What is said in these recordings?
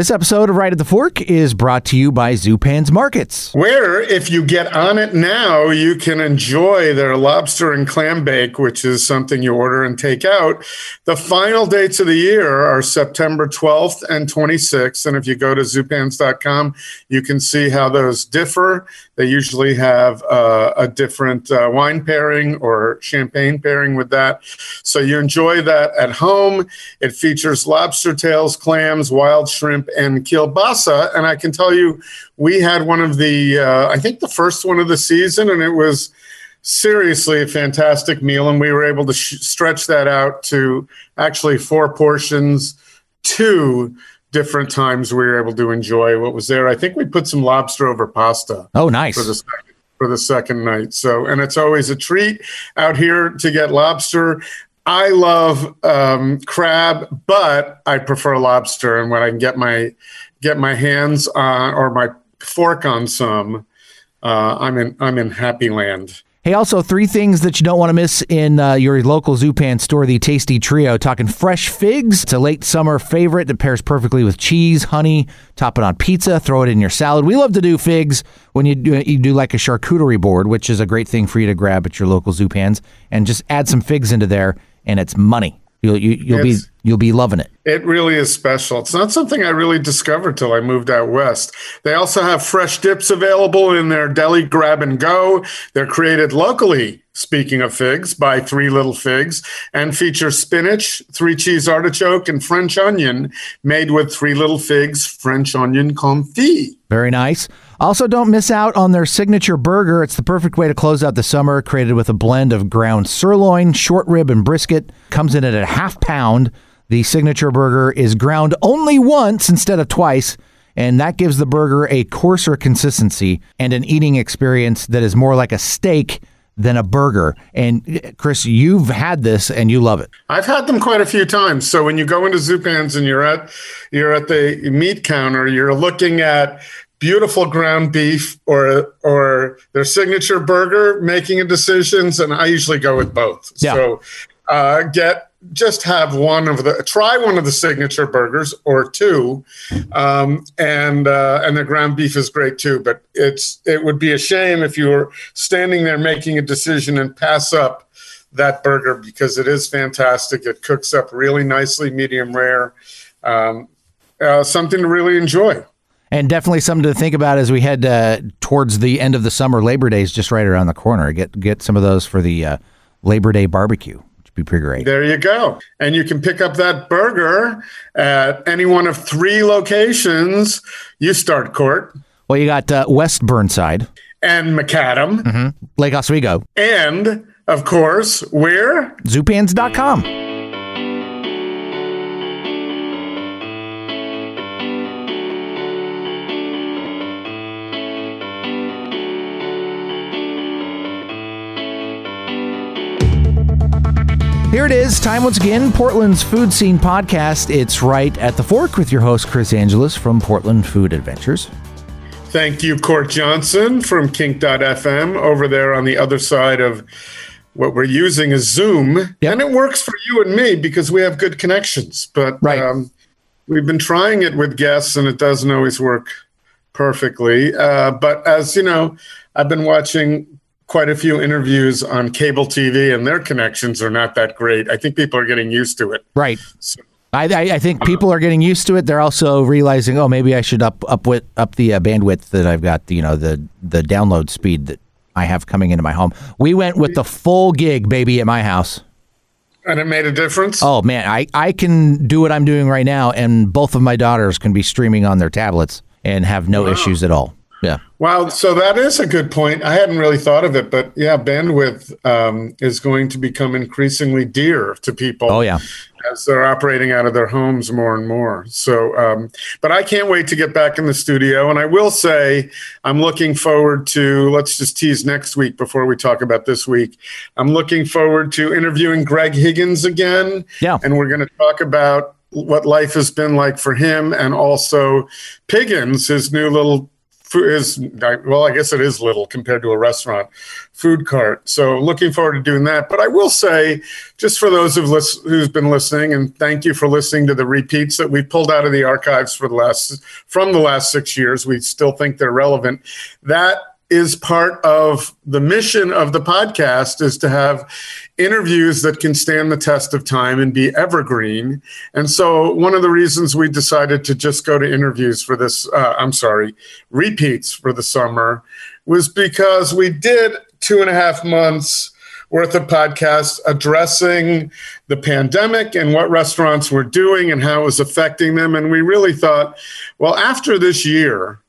This episode of Right at the Fork is brought to you by Zupan's Markets. Where, if you get on it now, you can enjoy their lobster and clam bake, which is something you order and take out. The final dates of the year are September 12th and 26th. And if you go to zupans.com, you can see how those differ. They usually have uh, a different uh, wine pairing or champagne pairing with that. So you enjoy that at home. It features lobster tails, clams, wild shrimp, and kielbasa. And I can tell you, we had one of the, uh, I think the first one of the season, and it was seriously a fantastic meal. And we were able to sh- stretch that out to actually four portions, two different times we were able to enjoy what was there. I think we put some lobster over pasta. Oh, nice. For the second, for the second night. So, and it's always a treat out here to get lobster. I love um, crab, but I prefer lobster. And when I can get my get my hands on or my fork on some, uh, I'm in I'm in happy land. Hey, also three things that you don't want to miss in uh, your local Zupan store: the Tasty Trio, talking fresh figs. It's a late summer favorite that pairs perfectly with cheese, honey. Top it on pizza, throw it in your salad. We love to do figs when you do you do like a charcuterie board, which is a great thing for you to grab at your local Zupans, and just add some figs into there and it's money. You'll you, you'll be you'll be loving it. It really is special. It's not something I really discovered till I moved out west. They also have fresh dips available in their deli grab and go. They're created locally, speaking of figs, by Three Little Figs and feature spinach, three cheese artichoke, and French onion made with Three Little Figs French onion confit. Very nice. Also, don't miss out on their signature burger. It's the perfect way to close out the summer, created with a blend of ground sirloin, short rib, and brisket. Comes in at a half pound. The signature burger is ground only once instead of twice, and that gives the burger a coarser consistency and an eating experience that is more like a steak than a burger. And Chris, you've had this and you love it. I've had them quite a few times. So when you go into Zupans and you're at you're at the meat counter, you're looking at beautiful ground beef or or their signature burger making a decisions and i usually go with both. Yeah. so uh, get just have one of the try one of the signature burgers or two um, and uh, and the ground beef is great too but it's it would be a shame if you were standing there making a decision and pass up that burger because it is fantastic. It cooks up really nicely medium rare um, uh, something to really enjoy and definitely something to think about as we head uh, towards the end of the summer. Labor Day is just right around the corner. Get get some of those for the uh, Labor Day barbecue, which would be pretty great. There you go. And you can pick up that burger at any one of three locations. You start court. Well, you got uh, West Burnside and Macadam, mm-hmm. Lake Oswego, and of course, where Zupans.com. Here it is, time once again, Portland's Food Scene Podcast. It's right at the fork with your host, Chris Angelus from Portland Food Adventures. Thank you, Court Johnson from Kink.fm over there on the other side of what we're using is Zoom. Yep. And it works for you and me because we have good connections. But right. um, we've been trying it with guests and it doesn't always work perfectly. Uh, but as you know, I've been watching quite a few interviews on cable TV, and their connections are not that great. I think people are getting used to it. Right. So, I, I, think people are getting used to it. They're also realizing, oh, maybe I should up up with, up the uh, bandwidth that I've got. You know, the the download speed that I have coming into my home. We went with the full gig, baby, at my house. And it made a difference. Oh man, I I can do what I'm doing right now, and both of my daughters can be streaming on their tablets and have no wow. issues at all. Yeah. Wow. So that is a good point. I hadn't really thought of it, but yeah, bandwidth um, is going to become increasingly dear to people. Oh, yeah. As they're operating out of their homes more and more. So, um, but I can't wait to get back in the studio. And I will say, I'm looking forward to, let's just tease next week before we talk about this week. I'm looking forward to interviewing Greg Higgins again. Yeah. And we're going to talk about what life has been like for him and also Piggins, his new little is well, I guess it is little compared to a restaurant food cart. So looking forward to doing that. But I will say, just for those who've who's been listening, and thank you for listening to the repeats that we pulled out of the archives for the last from the last six years. We still think they're relevant. That is part of the mission of the podcast is to have interviews that can stand the test of time and be evergreen. And so one of the reasons we decided to just go to interviews for this, uh, I'm sorry, repeats for the summer was because we did two and a half months worth of podcasts addressing the pandemic and what restaurants were doing and how it was affecting them. And we really thought, well, after this year,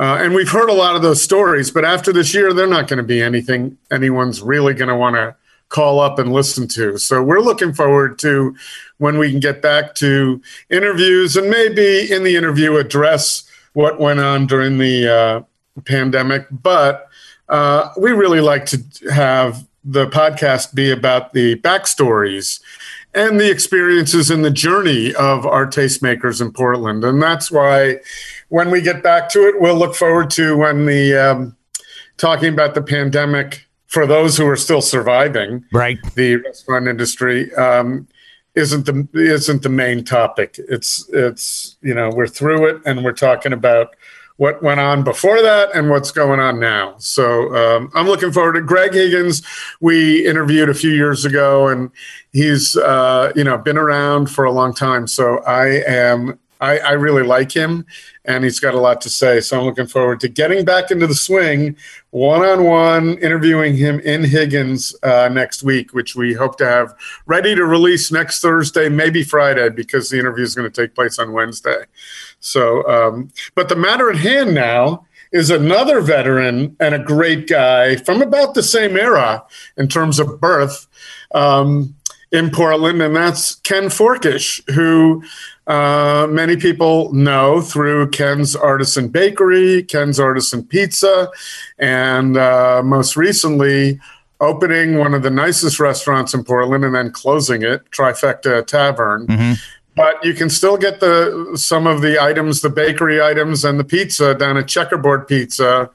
uh, and we've heard a lot of those stories, but after this year, they're not going to be anything anyone's really going to want to call up and listen to. So we're looking forward to when we can get back to interviews and maybe in the interview address what went on during the uh, pandemic. But uh, we really like to have the podcast be about the backstories and the experiences and the journey of our tastemakers in Portland. And that's why when we get back to it, we'll look forward to when the um, talking about the pandemic for those who are still surviving, right? The restaurant industry um, isn't the isn't the main topic. It's it's you know we're through it and we're talking about what went on before that and what's going on now. So um, I'm looking forward to Greg Higgins. We interviewed a few years ago, and he's uh, you know been around for a long time. So I am I, I really like him, and he's got a lot to say. So I'm looking forward to getting back into the swing, one on one, interviewing him in Higgins uh, next week, which we hope to have ready to release next Thursday, maybe Friday, because the interview is going to take place on Wednesday. So, um, but the matter at hand now is another veteran and a great guy from about the same era in terms of birth um, in Portland, and that's Ken Forkish, who uh, many people know through Ken's Artisan Bakery, Ken's Artisan Pizza, and uh, most recently, opening one of the nicest restaurants in Portland and then closing it, Trifecta Tavern. Mm-hmm. But you can still get the some of the items, the bakery items, and the pizza down at Checkerboard Pizza,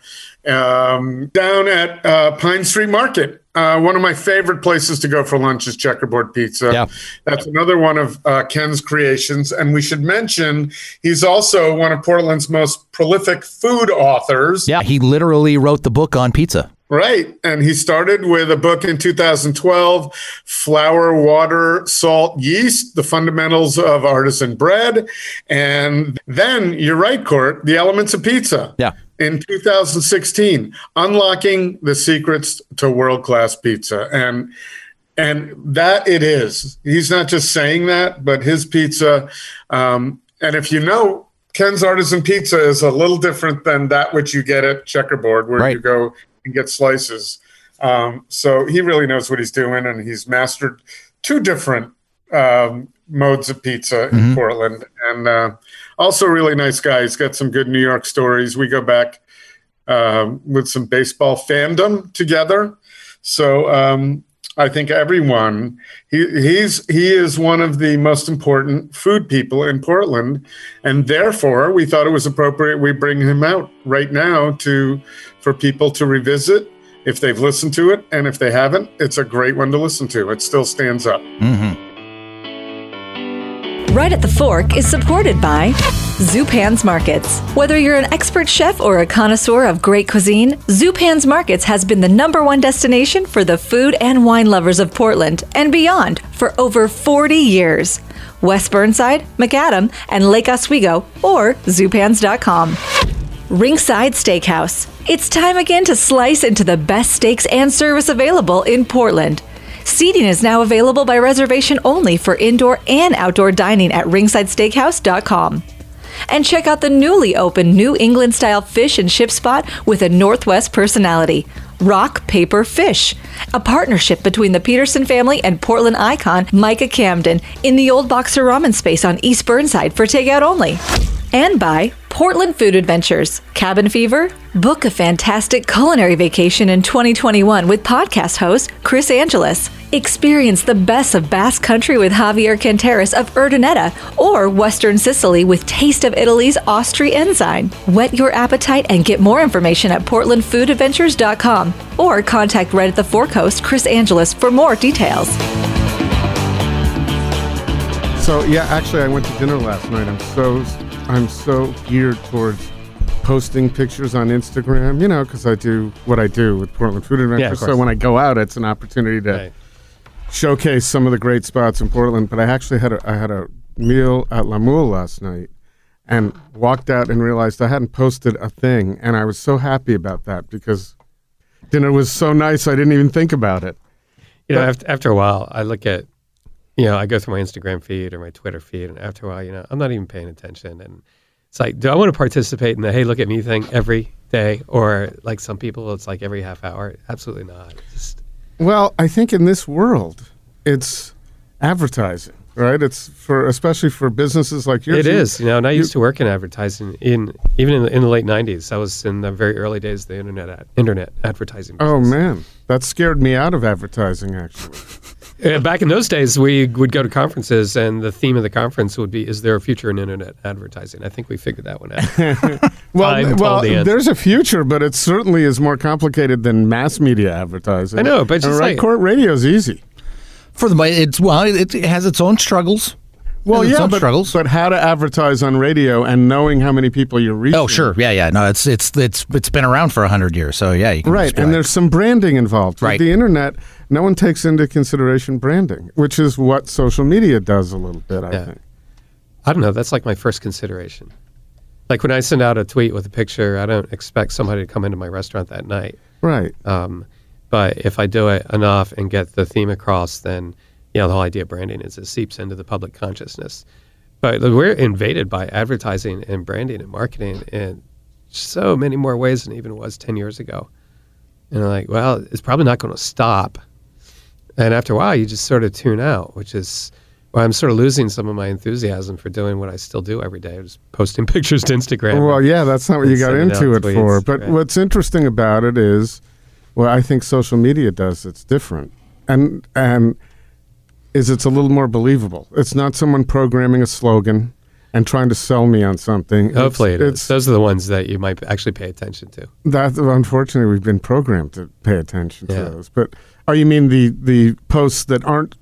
um, down at uh, Pine Street Market uh, one of my favorite places to go for lunch is Checkerboard Pizza. Yeah. That's another one of uh, Ken's creations. And we should mention he's also one of Portland's most prolific food authors. Yeah, he literally wrote the book on pizza. Right. And he started with a book in 2012 Flour, Water, Salt, Yeast, the Fundamentals of Artisan Bread. And then, you're right, Court, The Elements of Pizza. Yeah in 2016 unlocking the secrets to world class pizza and and that it is he's not just saying that but his pizza um, and if you know ken's artisan pizza is a little different than that which you get at checkerboard where right. you go and get slices um, so he really knows what he's doing and he's mastered two different um, modes of pizza mm-hmm. in portland and uh, also really nice guy. He's got some good New York stories. We go back um, with some baseball fandom together. So um, I think everyone he he's he is one of the most important food people in Portland, and therefore we thought it was appropriate we bring him out right now to for people to revisit if they've listened to it, and if they haven't, it's a great one to listen to. It still stands up. Mm-hmm. Right at the Fork is supported by Zupan's Markets. Whether you're an expert chef or a connoisseur of great cuisine, Zupan's Markets has been the number one destination for the food and wine lovers of Portland and beyond for over 40 years. West Burnside, Macadam, and Lake Oswego, or zupans.com. Ringside Steakhouse. It's time again to slice into the best steaks and service available in Portland. Seating is now available by reservation only for indoor and outdoor dining at ringsidesteakhouse.com. And check out the newly opened New England style fish and chip spot with a Northwest personality. Rock Paper Fish, a partnership between the Peterson family and Portland icon Micah Camden in the old Boxer Ramen space on East Burnside for takeout only. And by Portland Food Adventures, Cabin Fever. Book a fantastic culinary vacation in 2021 with podcast host Chris Angelus. Experience the best of Basque Country with Javier Canteras of Urdaneta or Western Sicily with Taste of Italy's Austri Ensign. Whet your appetite and get more information at portlandfoodadventures.com or contact Right at the Fork host Chris Angelus for more details. So yeah, actually, I went to dinner last night. I'm so I'm so geared towards posting pictures on Instagram. You know, because I do what I do with Portland Food Adventures. Yeah, so when I go out, it's an opportunity to Right. Showcase some of the great spots in Portland. But I actually had a I had a meal at La Moule last night, and walked out and realized I hadn't posted a thing, and I was so happy about that because dinner was so nice. I didn't even think about it. You know, after, after a while, I look at, you know, I go through my Instagram feed or my Twitter feed, and after a while, you know, I'm not even paying attention. And it's like, do I want to participate in the hey, look at me thing every day? Or like some people, it's like every half hour? Absolutely not. Just, Well, I think in this world, it's advertising, right? It's for especially for businesses like yours. It is. You- know, and I used to work in advertising in even in the, in the late 90s. I was in the very early days of the internet, ad, internet advertising. Oh man, that scared me out of advertising. Actually, Uh, back in those days, we would go to conferences, and the theme of the conference would be, "Is there a future in internet advertising?" I think we figured that one out. well, well, the there's a future, but it certainly is more complicated than mass media advertising. I know, but just And right, like- court radio is easy. For the it's well, it, it has its own struggles. Well, yeah, own but, struggles. but how to advertise on radio and knowing how many people you're reaching. oh, sure, yeah, yeah. No, it's it's it's it's been around for hundred years, so yeah, you can Right, just and there's some branding involved. Right. With the internet, no one takes into consideration branding, which is what social media does a little bit, I Yeah. think. I don't know. That's like my first consideration. Like when I send out a tweet with a picture, I don't expect somebody to come into my restaurant that night. Right. Um, but if I do it enough and get the theme across, then you know the whole idea of branding is it seeps into the public consciousness. But we're invaded by advertising and branding and marketing in so many more ways than even was ten years ago. And I'm like, well, it's probably not going to stop. And after a while, you just sort of tune out, which is why I'm sort of losing some of my enthusiasm for doing what I still do every day, just posting pictures to Instagram. Well, yeah, that's not what you got into it for. But right. what's interesting about it is, well, I think social media does. It's different, and and is it's a little more believable. It's not someone programming a slogan and trying to sell me on something. It's- Hopefully, it is. it's Those are the ones that you might actually pay attention to. that. Unfortunately, we've been programmed to pay attention to those. But oh, you mean the the posts that aren't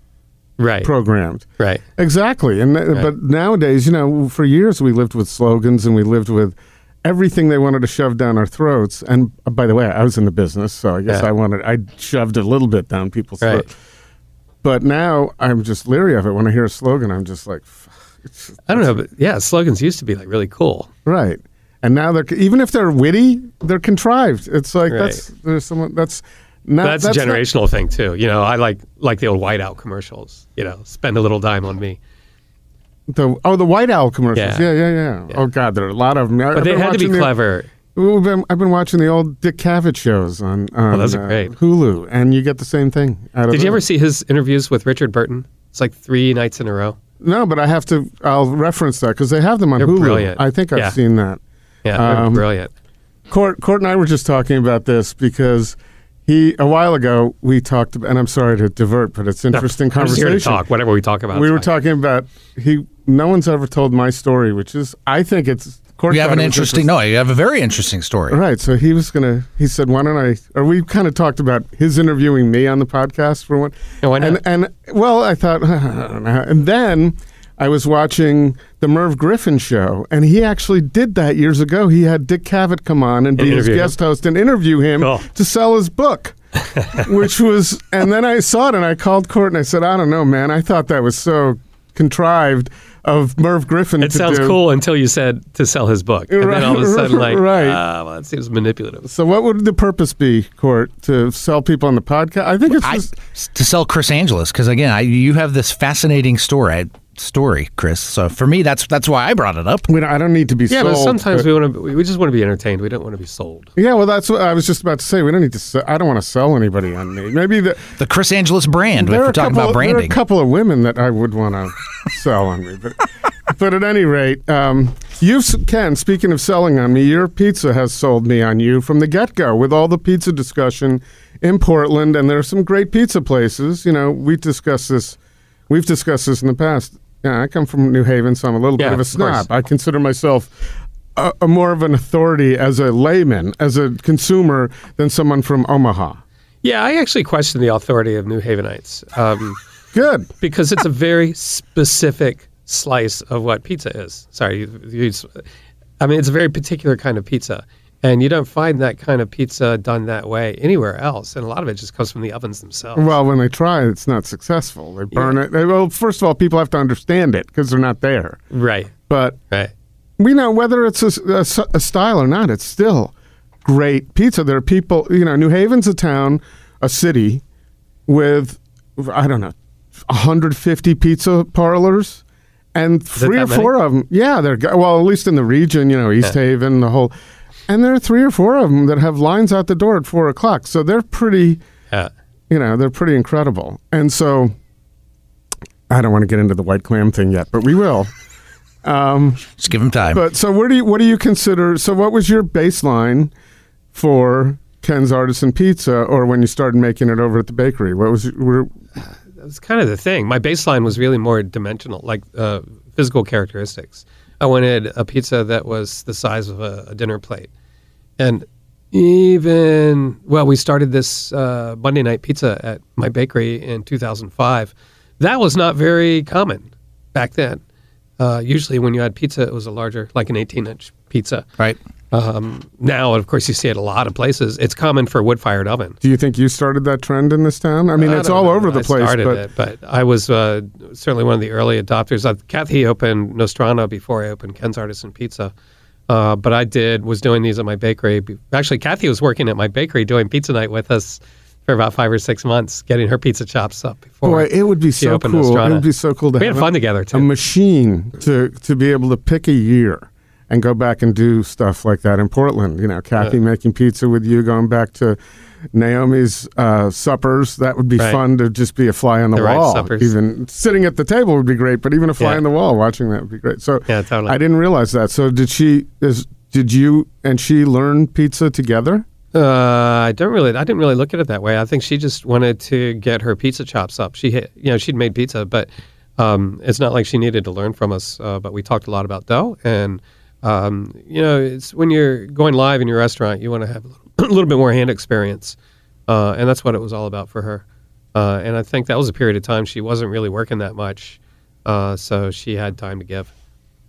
Right. programmed? right. Exactly. And Right. but nowadays, you know, for years we lived with slogans and we lived with everything they wanted to shove down our throats. And uh, by the way, I was in the business, so I guess Yeah. I wanted I shoved a little bit down people's Right. throats. But now I'm just leery of it. When I hear a slogan, I'm just like, "Fuck, it's, I don't know, but yeah, slogans used to be like really cool. right. And now they're even if they're witty, they're contrived. It's like Right. that's there's someone that's not that's, a not- generational thing too. You know, I like like the old White Owl commercials. You know, spend a little dime on me. the oh the White Owl commercials. Yeah, Yeah. yeah, yeah. Yeah. Oh God, there are a lot of them. But I've they had to be the- clever. We've been, I've been watching the old Dick Cavett shows on, on Oh, those are uh, great. Hulu, and you get the same thing. Out of Did you ever see his interviews with Richard Burton? It's like three nights in a row. No, but I have to. I'll reference that because they have them on They're Hulu. brilliant. I think I've Yeah. seen that. Yeah, Um, brilliant. Court, Court and I were just talking about this because he a while ago we talked about, and I'm sorry to divert, but it's interesting I'm just here conversation. to talk. Whatever we talk about. we were fine. talking about he. No one's ever told my story, which is I think it's. Court you have an it was interesting. No, you have a very interesting story. Right. So he was gonna. He said, "Why don't I?" Or we kind of talked about his interviewing me on the podcast for one. Yeah, why not? And and well, I thought, I don't know. and then I was watching the Merv Griffin show, and he actually did that years ago. He had Dick Cavett come on and be his interview him. guest host and interview him Cool. to sell his book. which was, and then I saw it and I called Court and I said, I don't know, man. I thought that was so contrived of Merv Griffin. It to sounds do. cool until you said to sell his book, and Right, then all of a sudden, like, right. ah, well, that seems manipulative. So, what would the purpose be, Court, to sell people on the podcast? I think it's I, just to sell Chris Angelus because again, I, you have this fascinating story, story, Chris. So for me, that's that's why I brought it up. we don't, I don't need to be Yeah, sold. but sometimes we want to. We just want to be entertained. We don't want to be sold. yeah, well, that's what I was just about to say. We don't need to. Sell, I don't want to sell anybody on me. Maybe the, The Chris Angelus brand. If we're a talking couple. about there are a couple of women that I would want to sell on me, but. But at any rate, um, you Ken. Speaking of selling on me, your pizza has sold me on you from the get go. With all the pizza discussion in Portland, and there are some great pizza places. You know, we discussed this. We've discussed this in the past. Yeah, I come from New Haven, so I'm a little Yeah, bit of a of snob. I consider myself a, a more of an authority as a layman, as a consumer, than someone from Omaha. Yeah, I actually question the authority of New Havenites um, Good. because it's a very specific slice of what pizza is. Sorry, you, you, I mean, it's a very particular kind of pizza. And you don't find that kind of pizza done that way anywhere else. And a lot of it just comes from the ovens themselves. Well, when they try, it, it's not successful. They burn it. Well, first of all, people have to understand it because they're not there. Right, But right. we know whether it's a style or not, it's still great pizza. There are people, you know, New Haven's a town, a city with, I don't know, 150 pizza parlors. And three or many? four of them, yeah, they're well, at least in the region, you know, East Haven, the whole, and there are three or four of them that have lines out the door at four o'clock. So they're pretty, Yeah. you know, they're pretty incredible. And so I don't want to get into the white clam thing yet, but we will. Just give them time. But so where do you what do you consider so what was your baseline for Ken's Artisan Pizza or when you started making it over at the bakery? What was were, That's kind of the thing. My baseline was really more dimensional, like uh, physical characteristics. I wanted a pizza that was the size of a, a dinner plate. And even, well, we started this uh, Monday night pizza at my bakery in 2005. That was not very common back then. Uh, usually, when you had pizza, it was a larger, like an 18 inch pizza. right? Um, now, of course, you see it a lot of places. It's common for wood fired oven. do you think you started that trend in this town? I mean, I it's all know over the I place, started but it, but I was uh, certainly one of the early adopters. Uh, Cathy opened Nostrana before I opened Ken's Artisan Pizza. Uh, but I did was doing these at my bakery. Actually, Cathy was working at my bakery doing pizza night with us for about five or six months, getting her pizza chops up before. boy, it would be so cool. It would be so cool to we have had a- fun together a machine to to be able to pick a year and go back and do stuff like that in Portland. You know, Cathy making pizza with you, going back to Naomi's uh, suppers. That would be Right. fun to just be a fly on the, The wall. suppers. Even sitting at the table would be great, but even a fly Yeah. on the wall watching that would be great. So Yeah, totally. I didn't realize that. So did she? Is did you and she learn pizza together? Uh, I don't really. I didn't really look at it that way. I think she just wanted to get her pizza chops up. She, hit, you know, she'd made pizza, but um, it's not like she needed to learn from us. Uh, but we talked a lot about dough, and um, you know, it's when you're going live in your restaurant, you want to have a little, a little bit more hand experience, uh, and that's what it was all about for her. Uh, and I think that was a period of time she wasn't really working that much, uh, so she had time to give.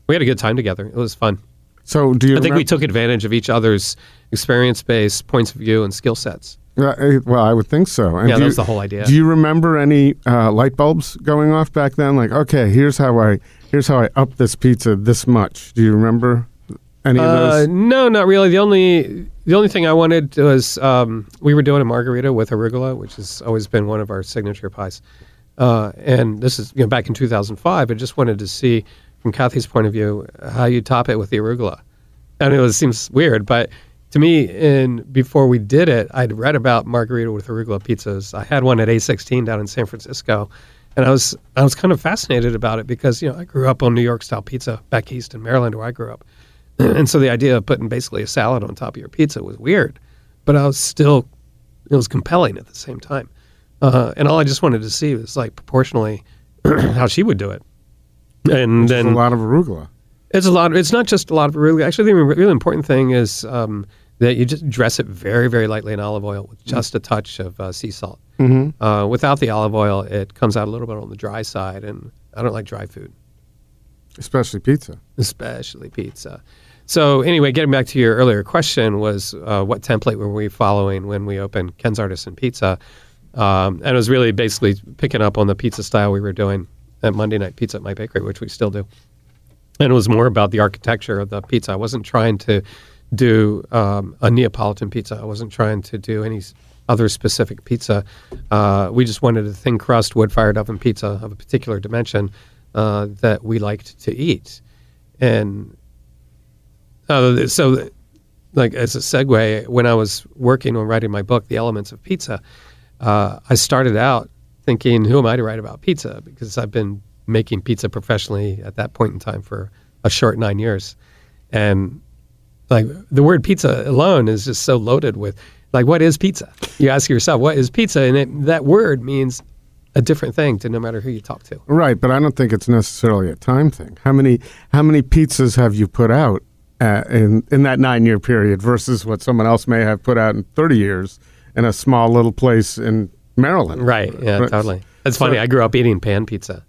We had a good time together. It was fun. So do you? I think remem- we took advantage of each other's experience base, points of view and skill sets. Uh, well, I would think so. And Yeah, do that was the whole idea. Do you remember any uh, light bulbs going off back then? Like, okay, here's how I here's how I up this pizza this much. Do you remember any of Uh, those? no, not really. The only the only thing I wanted was um, we were doing a margherita with arugula, which has always been one of our signature pies. Uh, and this is you know back in 2005. I just wanted to see from Cathy's point of view how you top it with the arugula. And it was seems weird, but to me, in before we did it, I'd read about margherita with arugula pizzas. I had one at A16 down in San Francisco, and I was I was kind of fascinated about it because you know I grew up on New York style pizza back east in Maryland where I grew up, and so the idea of putting basically a salad on top of your pizza was weird, but I was still it was compelling at the same time, uh, and all I just wanted to see was like proportionally how she would do it, and There's then a lot of arugula. it's a lot. Of, It's not just a lot of arugula. Actually, the really important thing is um, that you just dress it very, very lightly in olive oil with just a touch of uh, sea salt. Mm-hmm. Uh, without the olive oil, it comes out a little bit on the dry side, and I don't like dry food, Especially pizza. especially pizza. So anyway, getting back to your earlier question was uh, what template were we following when we opened Ken's Artisan Pizza? Um, and it was really basically picking up on the pizza style we were doing at Monday Night Pizza at my bakery, which we still do. and it was more about the architecture of the pizza. I wasn't trying to do um, a Neapolitan pizza. I wasn't trying to do any other specific pizza. Uh, we just wanted a thin crust wood fired oven pizza of a particular dimension uh, that we liked to eat, and uh, so. Like as a segue, when I was working on writing my book, The Elements of Pizza, uh, I started out thinking, who am I to write about pizza? Because I've been making pizza professionally at that point in time for a short nine years. And like the word pizza alone is just so loaded with Like, what is pizza? You ask yourself, what is pizza? And it, that word means a different thing to no matter who you talk to. Right, but I don't think it's necessarily a time thing. How many how many pizzas have you put out uh, in in that nine year period versus what someone else may have put out in thirty years in a small little place in Maryland? Right. Yeah, Right. totally. It's funny. I grew up eating pan pizza.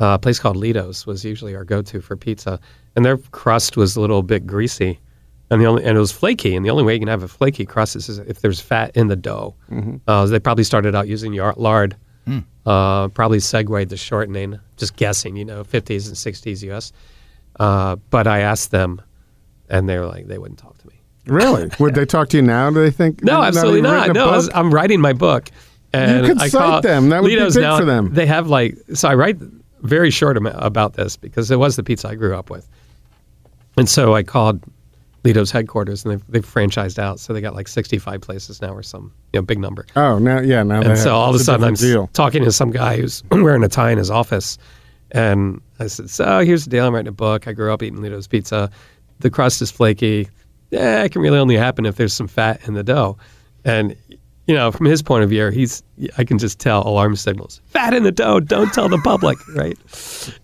Uh, a place called Ledo's was usually our go-to for pizza, and their crust was a little bit greasy, and the only and it was flaky. And the only way you can have a flaky crust is if there's fat in the dough. Uh, they probably started out using yar- lard. Uh, probably segued the shortening. Just guessing, you know, 50s and 60s U.S. Uh, but I asked them, and they were like, they wouldn't talk to me. Really? Would they talk to you now? Do they think? No, absolutely not. No, I was, I'm writing my book. And you could I cite call them. That would be Ledo's big now, for them. They have like so. I write very short about this because it was the pizza I grew up with, and so I called Ledo's headquarters, and they've, they've franchised out, so they got like 65 places now, or some you know big number. Oh, now yeah, now And so all of a sudden, I'm deal. talking to some guy who's wearing a tie in his office, and I said, "So here's the deal. I'm writing a book. I grew up eating Ledo's pizza. The crust is flaky. Yeah, it can really only happen if there's some fat in the dough." And you know, from his point of view, he's I can just tell alarm signals. Fat in the dough. Don't tell the public, right?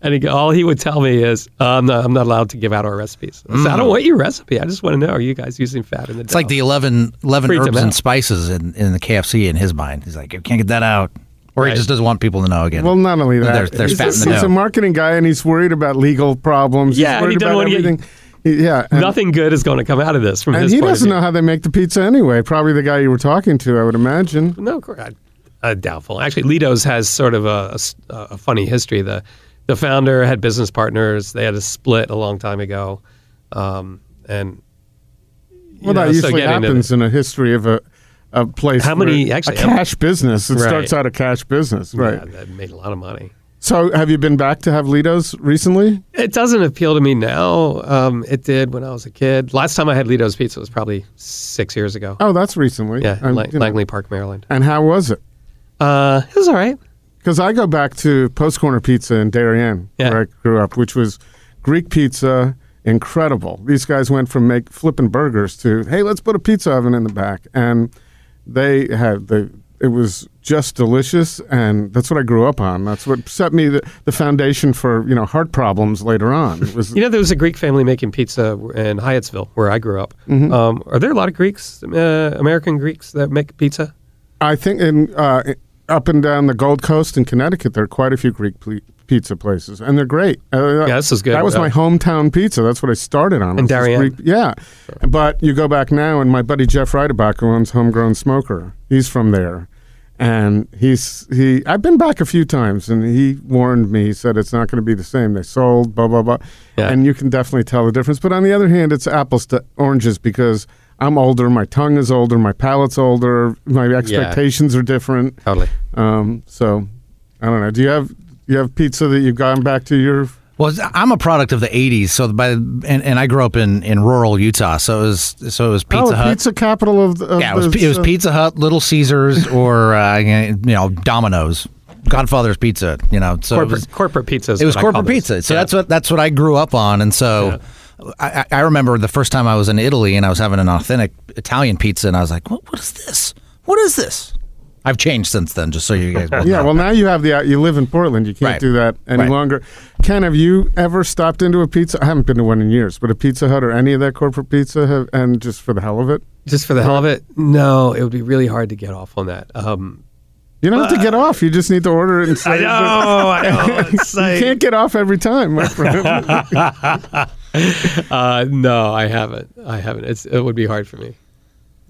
And he, all he would tell me is, uh, "I'm not. I'm not allowed to give out our recipes. I, said, I don't want your recipe. I just want to know: Are you guys using fat in the It's dough?" It's like the 11, 11 herbs and out. spices in, in the KFC in his mind. He's like, you can't get that out. Or he just doesn't want people to know again. Well, not only that, There's- there's he's, fat in he's the a marketing guy, and he's worried about legal problems. Yeah, he's and he worried about wanna get- everything. He- yeah, Nothing good is going to come out of this from and he doesn't know how they make the pizza anyway. Probably the guy you were talking to, I would imagine. No, of course, I, uh, doubtful. Actually, Ledo's has sort of a a funny history. The the founder had business partners. They had a split a long time ago, um, and Well, know, that so usually to- happens in a history of a, a place. How many- actually, a cash business? It Right. starts out a cash business, right? Yeah, that made a lot of money. So, have you been back to have Ledo's recently? It doesn't appeal to me now. Um, it did when I was a kid. Last time I had Ledo's Pizza was probably six years ago. Oh, that's recently. yeah, Um, La- you know. Langley Park, Maryland. And how was it? Uh, it was all right. Because I go back to Post Corner Pizza in Darien, Yeah. where I grew up, which was Greek pizza, incredible. These guys went from make flipping burgers to hey, let's put a pizza oven in the back, and they had the. It was just delicious, and that's what I grew up on. That's what set me the, the foundation for you know heart problems later on. It was You know, there was a Greek family making pizza in Hyattsville, where I grew up. Mm-hmm. Um, are there a lot of Greeks, uh, American Greeks, that make pizza? I think in uh, up and down the Gold Coast in Connecticut, there are quite a few Greek pizza places, and they're great. Uh, Yeah, this is good. That was Uh, my hometown pizza. That's what I started on. This Darien? Yeah, but you go back now, and my buddy Jeff Ridabock, who owns Homegrown Smoker, he's from there, and he's he. I've been back a few times, and he warned me. He said it's not going to be the same. They sold blah blah blah, Yeah. and you can definitely tell the difference. But on the other hand, it's apples to oranges because. I'm older, my tongue is older, my palate's older, my expectations are different. Totally. Um, so I don't know. Do you have you have pizza that you've gone back to your? Well, I'm a product of the '80s, so by and, and I grew up in, in rural Utah, so it was so it was Pizza oh, Hut. pizza capital of, the- of yeah, it was the- it was Pizza Hut, Little Caesars, or uh, you know Domino's, Godfather's Pizza. You know, so it Corporate, was, corporate pizza. it was what I call corporate pizza. So Yeah. that's what that's what I grew up on, and so. I, I I remember the first time I was in Italy and I was having an authentic Italian pizza, and I was like, "What? What is this? What is this?" I've changed since then, just so you guys. both Yeah, know. well now you have the you live in Portland. You can't Right. do that any Right. longer. Ken, have you ever stopped into a pizza? I haven't been to one in years, but a Pizza Hut or any of that corporate pizza, have, and just for the hell of it, Just for the hell of it? No, it would be really hard to get off on that. Um, you don't have to get off. You just need to order it and say. I know, I know. It's You can't get off every time, my friend. uh, no, I haven't. I haven't. It's, it would be hard for me.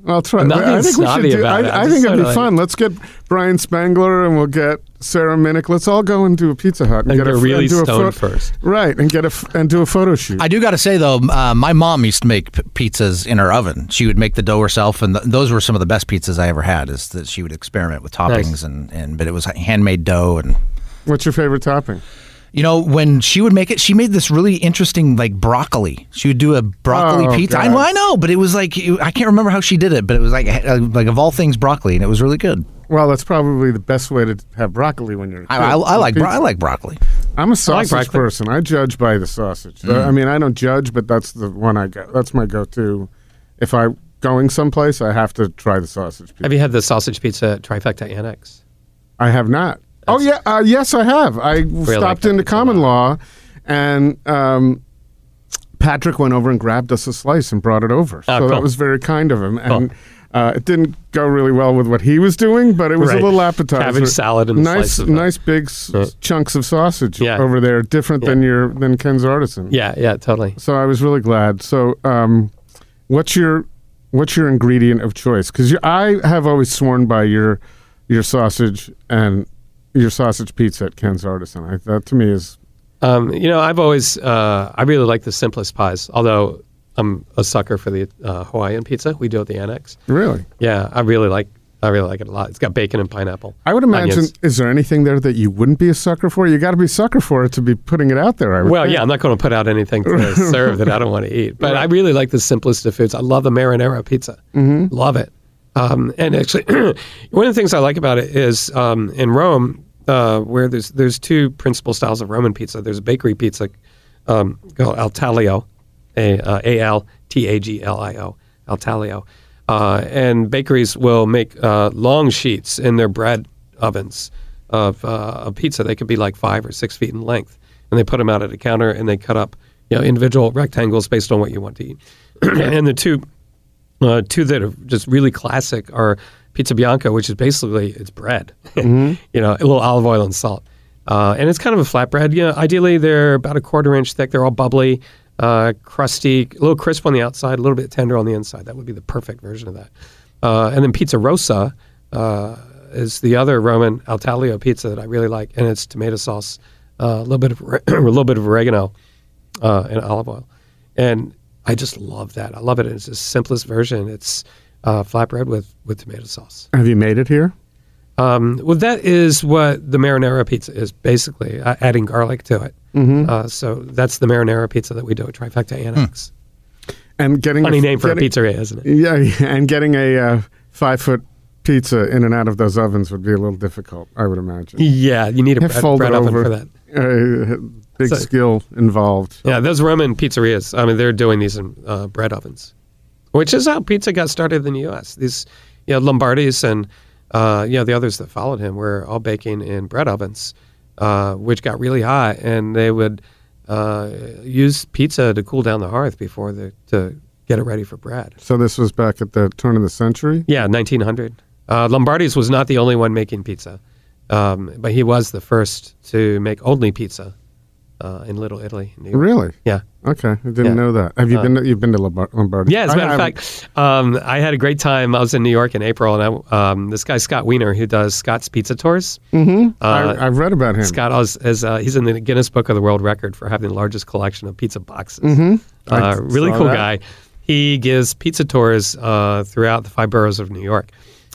I'll try. I'm I being think we should do. about I, it. I I'm think it'd be sorta fun. Let's get Brian Spangler and we'll get Sarah Minnick. Let's all go and do a Pizza Hut and, And get a really and do a stoned first. Right, and get a f- and do a photo shoot. I do got to say though, uh, my mom used to make p- pizzas in her oven. She would make the dough herself, and th- those were some of the best pizzas I ever had. Is that she would experiment with toppings Nice. and, and but it was handmade dough and. What's your favorite topping? You know, when she would make it, she made this really interesting, like broccoli. She would do a broccoli Oh, pizza. I, well, I know, but it was like I can't remember how she did it, but it was like uh, like of all things broccoli, and it was really good. Well, that's probably the best way to have broccoli when you're. a I, kid. I, I like bro- I like broccoli. I'm a sausage broccoli. person. I judge by the sausage. Mm. I mean, I don't judge, but that's the one I go. That's my go-to. If I'm going someplace, I have to try the sausage pizza. Have you had the sausage pizza at Trifecta Annex? I have not. Oh yeah, uh, yes, I have. I like stopped into Common. Law, and um, Patrick went over and grabbed us a slice and brought it over. Oh, so that was very kind of him. And uh, it didn't go really well with what he was doing, but it was Right. a little appetizer. Cabbage salad and nice, nice big s- uh, chunks of sausage Yeah. over there, different than your than Ken's artisan. Yeah, yeah, totally. So I was really glad. So, um, what's your what's your ingredient of choice? Because I have always sworn by your your sausage and your sausage pizza at Ken's Artisan. I, that to me is Um, you know, I've always uh, I really like the simplest pies. Although I'm a sucker for the uh, Hawaiian pizza we do at the Annex. really. Yeah, I really like I really like it a lot. It's got bacon and pineapple. I would imagine. onions. Is there anything there that you wouldn't be a sucker for? You got to be a sucker for it to be putting it out there. I Well, think. yeah, I'm not going to put out anything to serve that I don't want to eat. But I really like the simplest of foods. I love the marinara pizza. Mm-hmm. Love it. Um, and actually, one of the things I like about it is um, in Rome, uh, where there's there's two principal styles of Roman pizza. There's a bakery pizza um, called Altaglio, a uh, A L T A G L I O, Altaglio, uh, and bakeries will make uh, long sheets in their bread ovens of, uh, of pizza. They could be like five or six feet in length, and they put them out at a counter and they cut up you know individual rectangles based on what you want to eat. and the two uh, two that are just really classic are pizza bianca, which is basically it's bread, you know, a little olive oil and salt, uh, and it's kind of a flatbread. You know, ideally they're about a quarter inch thick. They're all bubbly, uh, crusty, a little crisp on the outside, a little bit tender on the inside. That would be the perfect version of that. Uh, and then pizza rossa uh, is the other Roman Altaglio pizza that I really like, and it's tomato sauce, uh, a little bit of a little bit of oregano, uh, and olive oil. And I just love that. I love it. It's the simplest version. It's uh, flatbread with, with tomato sauce. Have you made it here? Um, well, that is what the marinara pizza is basically, uh, adding garlic to it. Mm-hmm. Uh, so that's the marinara pizza that we do at Trifecta Annex. And getting Funny a, name for getting, a pizzeria, isn't it? Yeah, and getting a uh, five foot pizza in and out of those ovens would be a little difficult. I would imagine. Yeah, you need a bread, bread oven over. for that. Uh, big So- skill involved. Yeah, those Roman pizzerias. I mean, they're doing these in uh, bread ovens, which is how pizza got started in the U.S. These, you know, Lombardi's and uh, you know the others that followed him were all baking in bread ovens, uh, which got really hot, and they would uh, use pizza to cool down the hearth before the to get it ready for bread. So this was back at the turn of the century. Yeah, 1900. Uh, Lombardi's was not the only one making pizza, um, but he was the first to make only pizza uh, in Little Italy. in New York. Really? Yeah. Okay, I didn't Yeah. know that. Have you Uh, been? To, you've been to Lombar- Lombardi? Yeah, as a matter of fact, um, I had a great time. I was in New York in April, and I, um, this guy Scott Wiener, who does Scott's Pizza Tours. Mm-hmm. Uh, I, I've read about him. Scott is, is uh, he's in the Guinness Book of the World Record for having the largest collection of pizza boxes. Mm-hmm. Uh, really cool that. guy. He gives pizza tours uh, throughout the five boroughs of New York,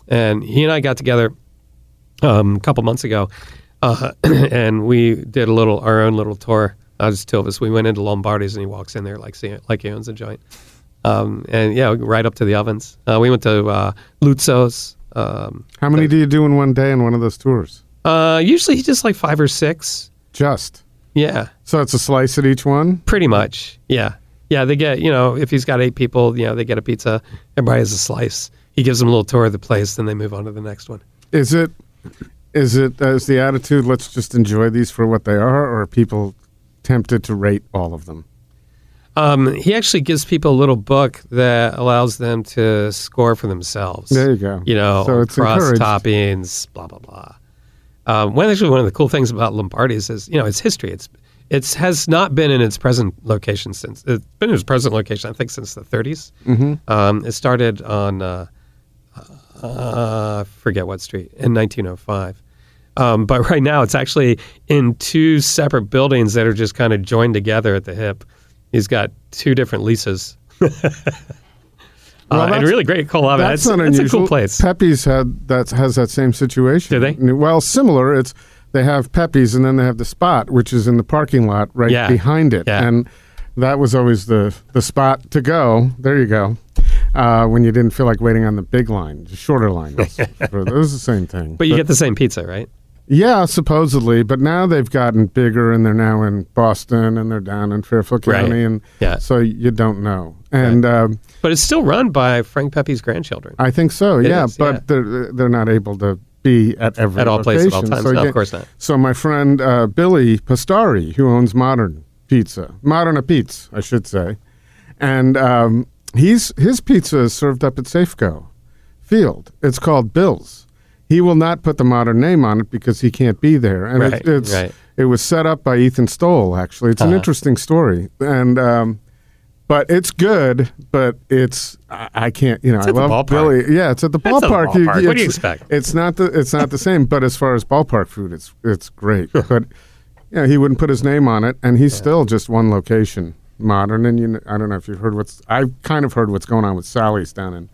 and he and I got together um, a couple months ago, uh, and we did a little our own little tour. Just two of us. We went into Lombardi's, and he walks in there like like he owns a joint. Um, and yeah, right up to the ovens. Uh, we went to uh, Luzzo's. Um, How many do you do in one day in one of those tours? uh, usually just like five or six. Just. Yeah, So it's a slice at each one. pretty much. Yeah, yeah. They get you know if he's got eight people, you know they get a pizza. Everybody has a slice. He gives them a little tour of the place, then they move on to the next one. Is it? Is it? uh, the attitude? Let's just enjoy these for what they are, or are people tempted to rate all of them? Um, he actually gives people a little book that allows them to score for themselves. There you go. You know, So cross encouraged. toppings, blah blah blah. Um, one actually one of the cool things about Lombardi's is you know its history. It's it's has not been in its present location since it's been in its present location I think since the 30s. Mm-hmm. Um, it started on uh, uh, forget what street in 1905. Um, but right now it's actually in two separate buildings that are just kind of joined together at the hip. He's got two different leases. Well, uh, and that's- really great collab. That's it's, not it's unusual. a cool place. Pepe's had that has that same situation. Do they? Well, similar. It's they have Pepe's and then they have the spot, which is in the parking lot right Yeah. behind it, Yeah. and that was always the the spot to go. There you go. Uh, when you didn't feel like waiting on the big line, the shorter line. Was, it was the same thing. But you get the same pizza, right? Yeah, supposedly, but now they've gotten bigger and they're now in Boston and they're down in Fairfield Right. County, and Yeah. so you don't know. And um, But it's still run by Frank Pepe's grandchildren. I think so, It yeah. is, but yeah. they're they're not able to be at every At all places at all times. So, No, of course not. So my friend uh, Billy Pustari, who owns Modern Pizza, Modern Pizza, I should say, and um, he's his pizza is served up at Safeco Field. It's called Bill's. He will not put the Modern name on it because he can't be there, and Right, it, it's right. it was set up by Ethan Stowell. Actually, it's an Uh-huh. interesting story, and. Um, but it's good, but it's I, I can't you know I at the love ballpark. Billy. Yeah, it's at the It's at the ballpark. ballpark. What do you it's- expect? It's not the it's not the same. But as far as ballpark food, it's it's great. but yeah, he wouldn't put his name on it, and he's still just one location, modern. And you, I don't know if you've heard what's I've kind of heard what's going on with Sally's down in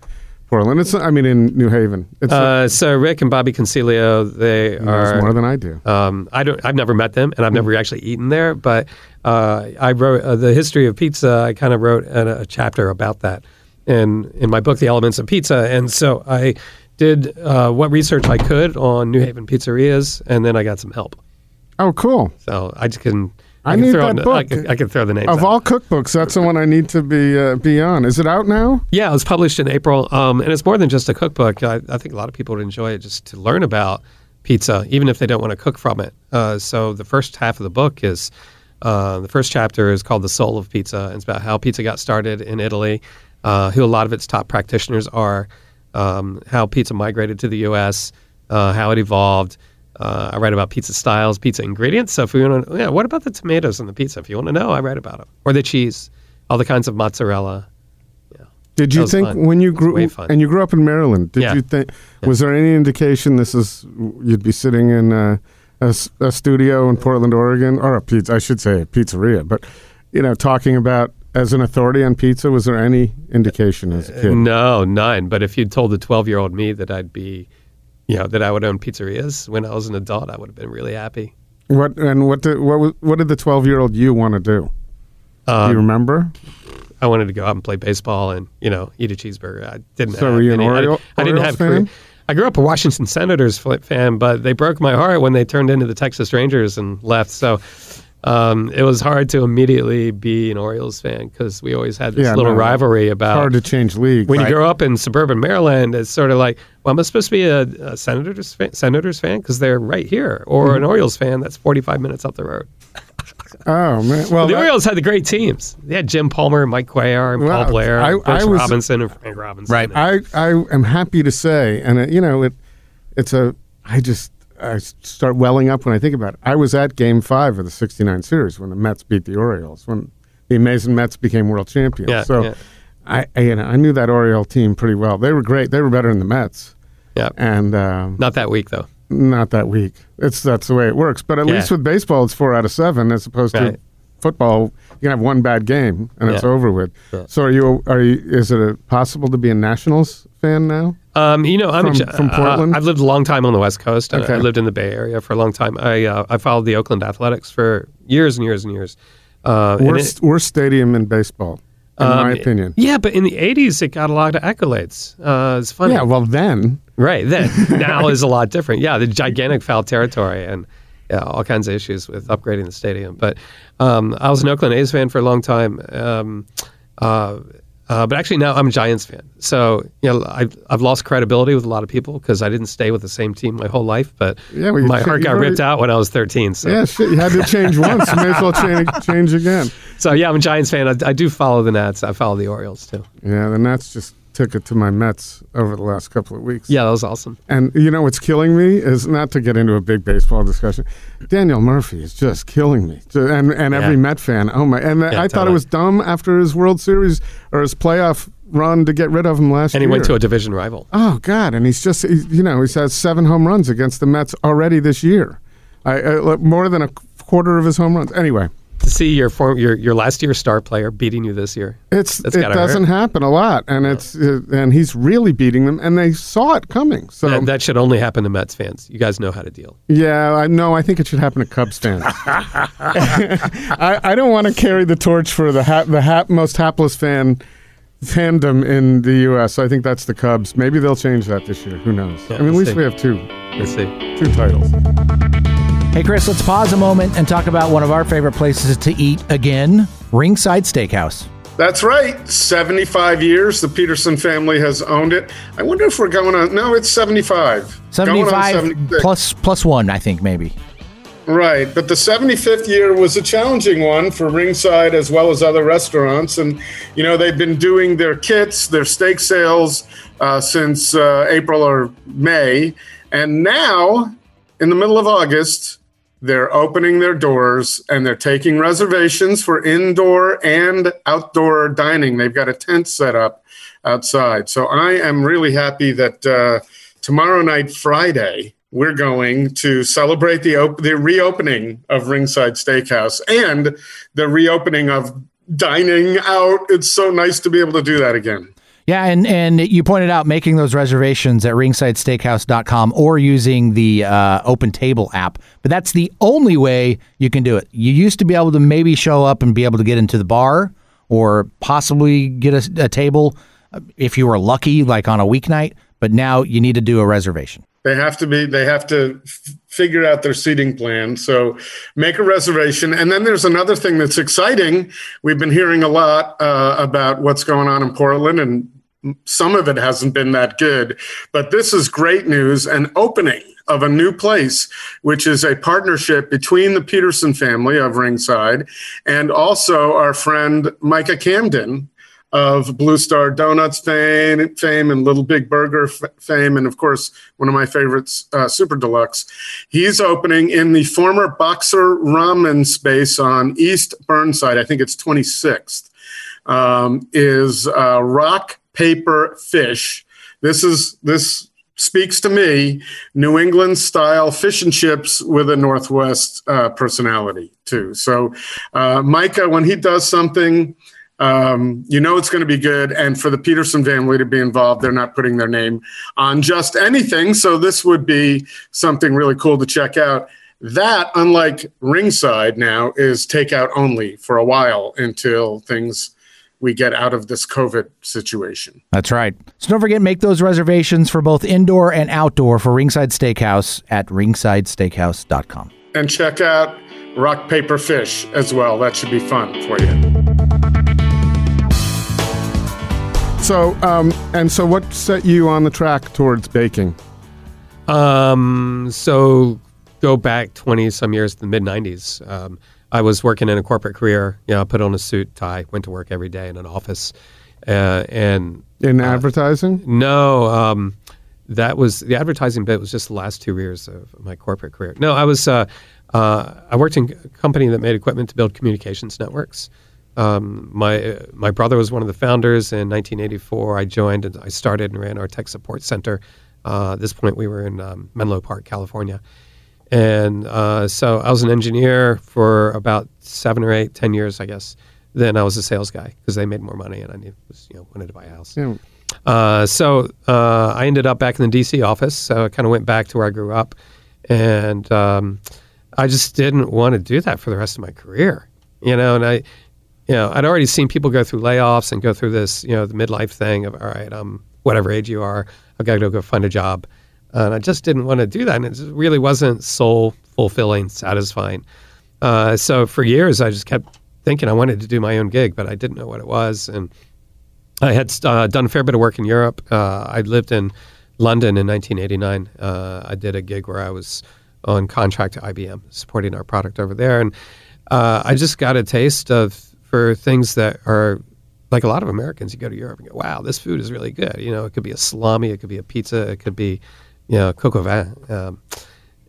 Portland. It's I mean in New Haven. It's Uh, so Rick and Bobby Consiglio, they are more than I do. Um, I don't. I've never met them, and I've never actually eaten there. But uh, I wrote uh, the history of pizza. I kind of wrote a, a chapter about that in in my book, The Elements of Pizza. And so I did uh, what research I could on New Haven pizzerias, and then I got some help. Oh, cool. So I just can. I can need that I book. can, I can throw the name Of out. all cookbooks, that's the one I need to be uh, be on. Is it out now? Yeah, it was published in April, um, and it's more than just a cookbook. I, I think a lot of people would enjoy it just to learn about pizza, even if they don't want to cook from it. Uh, so the first half of the book is uh, the first chapter is called "The Soul of Pizza." and It's about how pizza got started in Italy, uh, who a lot of its top practitioners are, um, how pizza migrated to the U.S., uh, how it evolved. Uh, I write about pizza styles, pizza ingredients. So if we want to, yeah, what about the tomatoes in the pizza? If you want to know, I write about them, or the cheese, all the kinds of mozzarella. Did you think fun. when you It was way grew and you grew up in Maryland? Did Yeah. you think was there any indication this is you'd be sitting in a studio in Portland, Oregon, or a pizza? I should say a pizzeria, but you know, talking about as an authority on pizza. Was there any indication as a kid? No, none. But if you'd told the 12 year old me that I'd be, you know, that I would own pizzerias when I was an adult, I would have been really happy. What and what did what what did the twelve year old you want to do? do you Um, remember? I wanted to go out and play baseball and, you know, eat a cheeseburger. I didn't So have were you an any- I- Oriole- I, didn't have. fan? I grew up a Washington Senators fan, but they broke my heart when they turned into the Texas Rangers and left. So um, it was hard to immediately be an Orioles fan because we always had this Yeah, little no. rivalry about Hard to change leagues. when Right. you grow up in suburban Maryland, it's sort of like, well, am I supposed to be a, a Senators fan, Senators fan because they're right here, or Mm-hmm. an Orioles fan that's 45 minutes up the road? oh man, well the that- Orioles had the great teams. They had Jim Palmer, Mike Cuellar, and Well, Paul Blair, I- and I was- Robinson, and Frank Robinson. Right. And- I, I am happy to say, and it, you know, it, it's a, I just, I start welling up when I think about it. I was at Game Five of the '69 series when the Mets beat the Orioles, when the amazing Mets became world champions. Yeah, so, yeah. I, I, you know, I knew that Oriole team pretty well. They were great. They were better than the Mets, yeah. and um, Not that week though. not that week. It's that's the way it works. But at Yeah. least with baseball, it's four out of seven, as opposed Right. to football. You can have one bad game and it's over with. Yeah. So are you? Are you? Is it possible to be a Nationals fan now? Um, you know, I'm From- a, from Portland? Uh, I've lived a long time on the West Coast. and Okay. I lived in the Bay Area for a long time. I uh, I followed the Oakland Athletics for years and years and years. Uh, and Worst, it- worst stadium in baseball, in my um, opinion. Yeah, but in the '80s, it got a lot of accolades. Uh, it's funny. Yeah, well then, Right. Then now is a lot different. Yeah, the gigantic foul territory and yeah, all kinds of issues with upgrading the stadium. But um, I was an Oakland A's fan for a long time. Um, uh, uh, but actually now I'm a Giants fan. So you know I've, I've lost credibility with a lot of people because I didn't stay with the same team my whole life. But Yeah, well, my heart got already- ripped out when I was 13. So yeah, shit, you had to change once. You may as well change, change again. so yeah, I'm a Giants fan. I, I do follow the Nats. I follow the Orioles too. Yeah, the Nats just took it to my Mets over the last couple of weeks. Yeah, that was awesome. And you know what's killing me is not to get into a big baseball discussion. Daniel Murphy is just killing me, and and every Yeah. Met fan. Oh my! And I thought it was dumb after his World Series or his playoff run to get rid of him last year. And year. he went to a division rival. oh God! And he's just he's, you know he's had seven home runs against the Mets already this year. I, uh, I more than a quarter of his home runs. Anyway, To see your form, your your last year star player beating you this year. it's That's it doesn't hurt. happen a lot, and it's uh, and he's really beating them, and they saw it coming. So That, that should only happen to Mets fans. You guys know how to deal. Yeah, I no, I think it should happen to Cubs fans. I, I don't want to carry the torch for the hap, the hap, most hapless fan fandom in the U.S. I think that's the Cubs. Maybe they'll change that this year. Who knows? Yeah, I mean, at least see. we have two Let's see. two titles. Hey, Chris, let's pause a moment and talk about one of our favorite places to eat again Ringside Steakhouse. That's right. 75 years. The Peterson family has owned it. I wonder if we're going on. No, it's 75. Going on 75 plus, plus one, I think, maybe. Right. But the 75th year was a challenging one for Ringside as well as other restaurants. And, you know, they've been doing their kits, their steak sales uh, since uh, April or May. And now, in the middle of August, they're opening their doors and they're taking reservations for indoor and outdoor dining. They've got a tent set up outside. So I am really happy that uh, tomorrow night, Friday, we're going to celebrate the op- the reopening of Ringside Steakhouse and the reopening of dining out. It's so nice to be able to do that again. Yeah, and, and you pointed out making those reservations at ringsidesteakhouse.com or using the uh, Open Table app. But that's the only way you can do it. You used to be able to maybe show up and be able to get into the bar or possibly get a, a table uh, if you were lucky, like on a weeknight. But now you need to do a reservation. They have to be. They have to f- figure out their seating plan. So make a reservation. And then there's another thing that's exciting. We've been hearing a lot uh, about what's going on in Portland, and some of it hasn't been that good. But this is great news. An opening of a new place, which is a partnership between the Peterson family of Ringside and also our friend Micah Camden of Blue Star Donuts fame, fame and Little Big Burger fame, and of course, one of my favorites, uh, Super Deluxe. He's opening in the former Boxer Ramen space on East Burnside. I think it's 26th. Um, is uh, Rock Paper Fish. This is this speaks to me New England style fish and chips with a Northwest uh, personality too. So, uh, Micah, when he does something, um, you know it's going to be good. And for the Peterson family to be involved, they're not putting their name on just anything. So this would be something really cool to check out. That, unlike Ringside now, is takeout only for a while until things we get out of this COVID situation. That's right. So don't forget, make those reservations for both indoor and outdoor for Ringside Steakhouse at ringsidesteakhouse.com. And check out Rock Paper Fish as well. That should be fun for you. So, um, and so, what set you on the track towards baking? Um, so go back 20 some years, the mid 90s. Um, I was working in a corporate career. You know, I put on a suit, tie, went to work every day in an office. Uh, and In advertising? no, um, that was the advertising bit was just the last two years of my corporate career. No, I was, uh, uh, I worked in a company that made equipment to build communications networks. Um, my my brother was one of the founders in 1984. I joined and I started and ran our tech support center. Uh, at this point, we were in um, Menlo Park, California, and uh, so I was an engineer for about seven or eight, ten years, I guess. Then I was a sales guy because they made more money, and I knew, was, you know wanted to buy a house. Yeah. Uh, so uh, I ended up back in the DC office. So I kind of went back to where I grew up, and um, I just didn't want to do that for the rest of my career. You know, and I, you know, I'd already seen people go through layoffs and go through this, you know, the midlife thing of all right, um, whatever age you are, I've got to go find a job, and I just didn't want to do that, and it really wasn't soul fulfilling, satisfying. Uh, so for years, I just kept thinking I wanted to do my own gig, but I didn't know what it was, and I had uh, done a fair bit of work in Europe. Uh, I lived in London in 1989. Uh, I did a gig where I was on contract to IBM, supporting our product over there, and uh, I just got a taste of for things that are like a lot of Americans. You go to Europe and go, "Wow, this food is really good." You know, it could be a salami, it could be a pizza, it could be, you know, coq au vin. Um,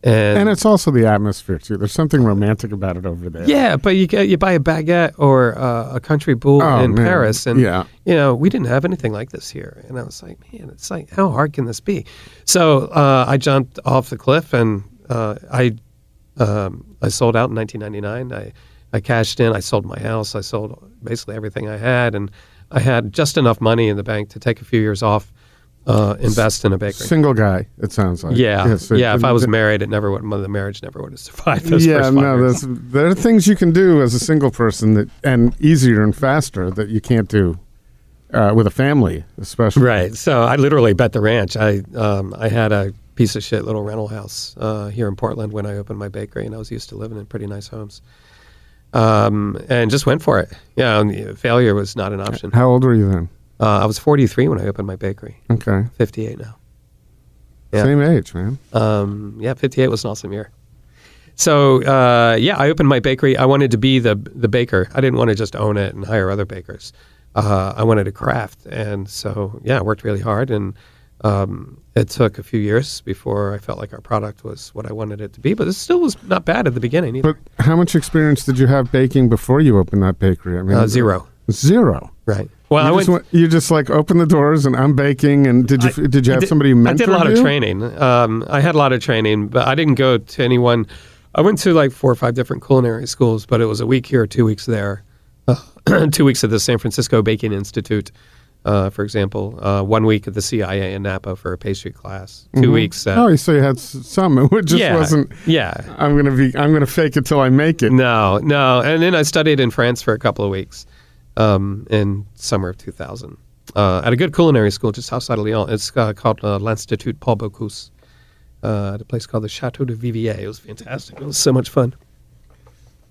and, And it's also the atmosphere too. There's something romantic about it over there. yeah, but you get you buy a baguette or uh, a country boule Oh, in man. Paris, and Yeah. you know we didn't have anything like this here. And I was like, man, it's like how hard can this be? So uh, I jumped off the cliff, and uh, I um, I sold out in 1999. I I cashed in. I sold my house. I sold basically everything I had, and I had just enough money in the bank to take a few years off, uh, invest in a bakery. Single guy, it sounds like. Yeah, so- yeah. If I was married, it never would. The marriage never would have survived. Those yeah, no, there's, there are things you can do as a single person that and easier and faster that you can't do uh, with a family, especially. Right. So I literally bet the ranch. I um, I had a piece of shit little rental house uh, here in Portland when I opened my bakery, and I was used to living in pretty nice homes. Um, and just went for it. Yeah, and failure was not an option. How old were you then? Uh, I was 43 when I opened my bakery. Okay, 58 now. Yeah. same age, man. Um, yeah, 58 was an awesome year. So uh, yeah, I opened my bakery. I wanted to be the the baker. I didn't want to just own it and hire other bakers. Uh, I wanted to craft, and so yeah, I worked really hard, and um, it took a few years before I felt like our product was what I wanted it to be. But it still was not bad at the beginning either. But how much experience did you have baking before you opened that bakery? I mean, Uh, zero. Zero. Right. Well, you I just went. went, you just like open the doors and I'm baking. And did you did you have did- somebody who mentored I did a lot of training. Um, I had a lot of training, but I didn't go to anyone. I went to like four or five different culinary schools, but it was a week here, two weeks there, uh, two weeks at the San Francisco Baking Institute, uh, for example, uh, one week at the CIA in Napa for a pastry class, 2 weeks at. Oh, so you had some. It just yeah, wasn't. Yeah. I'm gonna be. I'm gonna fake it till I make it. No, no. And then I studied in France for a couple of weeks um, in summer of 2000 uh, at a good culinary school just outside of Lyon. It's uh, called uh, l'Institut Paul Bocuse uh, at a place called the Chateau de Vivier. It was fantastic. It was so much fun.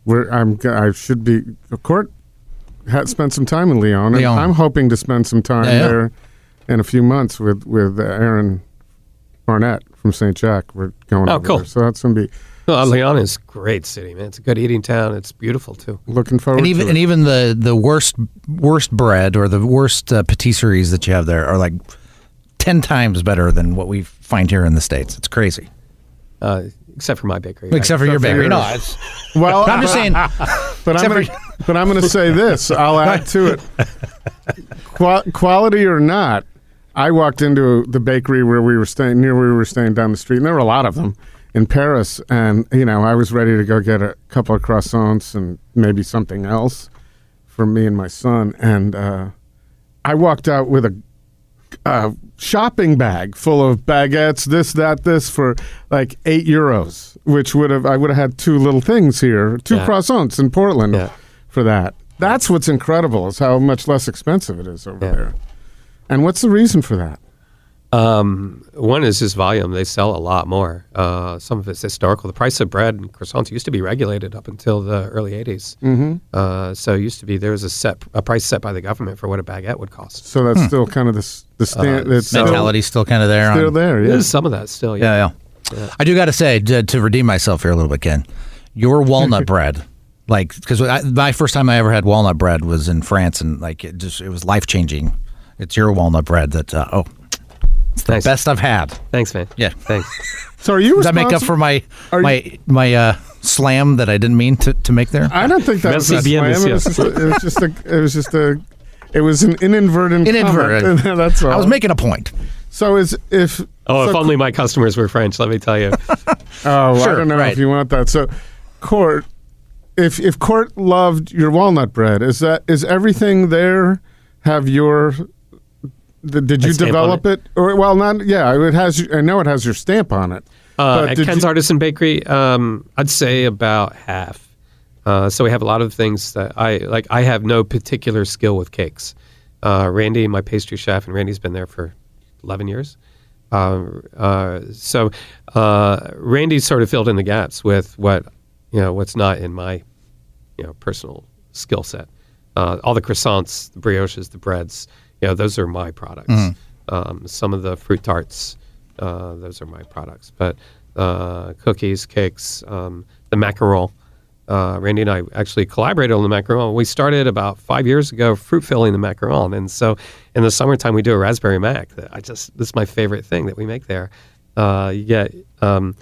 Where I'm. I should be. Court had spent some time in Lyon. and Lyon. I'm hoping to spend some time Yeah, yeah. there in a few months with with uh, Aaron Barnett from St. Jack. We're going. Oh, over cool. there. So that's gonna be Well, Lyon is great city, man. It's a good eating town. It's beautiful, too. looking forward And even to and even the the worst worst bread or the worst uh, patisseries that you have there are like ten times better than what we find here in the states. It's crazy. Uh, except for my bakery. Except for your for bakery. yours. No, it's, well, I'm just saying. But I'm, Except gonna, but I'm going to say this. I'll add to it. Qua- quality or not, I walked into the bakery where we were staying, near where we were staying down the street, and there were a lot of them in Paris. And you know, I was ready to go get a couple of croissants and maybe something else for me and my son. And uh, I walked out with a a shopping bag full of baguettes, this, that, this for like eight euros, which would have I would have had two little things here, two Yeah. croissants in Portland Yeah. For that. That's what's incredible is how much less expensive it is over Yeah. there. And what's the reason for that? Um, one is just volume. They sell a lot more. Uh, some of it's historical. The price of bread and croissants used to be regulated up until the early 80s. Mm-hmm. Uh, so it used to be there was a set a price set by the government for what a baguette would cost. So that's still kind of the s- the stand. Uh, it's still, mentality's still kind of there. still on- there. Yeah. There's some of that still. Yeah. Yeah, yeah. I do got to say to, to redeem myself here a little bit, Ken. Your walnut bread, like because my first time I ever had walnut bread was in France, and like it just it was life changing. It's your walnut bread that uh, oh, it's the Nice. best I've had. Thanks, man. Yeah. Thanks. So are you Does that make up for my Are you- my my uh, slam that I didn't mean to, to make there? I don't think that was a Merci bien, slam. It was, just a, it was just a. It was just a. It was an inadvertent. Inadvertent. comment. That's all. I was making a point. So is if. Oh, so if only my customers were French. Let me tell you. Oh, I Sure, don't know right. if you want that. So, Court, if if Court loved your walnut bread, is that is everything there? Have your did you develop it? or well, not yeah. It has. I know it has your stamp on it. Uh, at Ken's you- Artisan Bakery, um, I'd say about half. Uh, so we have a lot of things that I like. I have no particular skill with cakes. Uh, Randy, my pastry chef, and Randy's been there for eleven years. Uh, uh, so uh, Randy sort of filled in the gaps with what you know what's not in my you know personal skill set. Uh, all the croissants, the brioches, the breads, you know, those are my products. Um, some of the fruit tarts, uh, those are my products. But uh, cookies, cakes, um, the macaron. Uh, Randy and I actually collaborated on the macaron. We started about five years ago fruit filling the macaron, and so in the summertime we do a raspberry mac. That I just this is my favorite thing that we make there. Uh, you get um,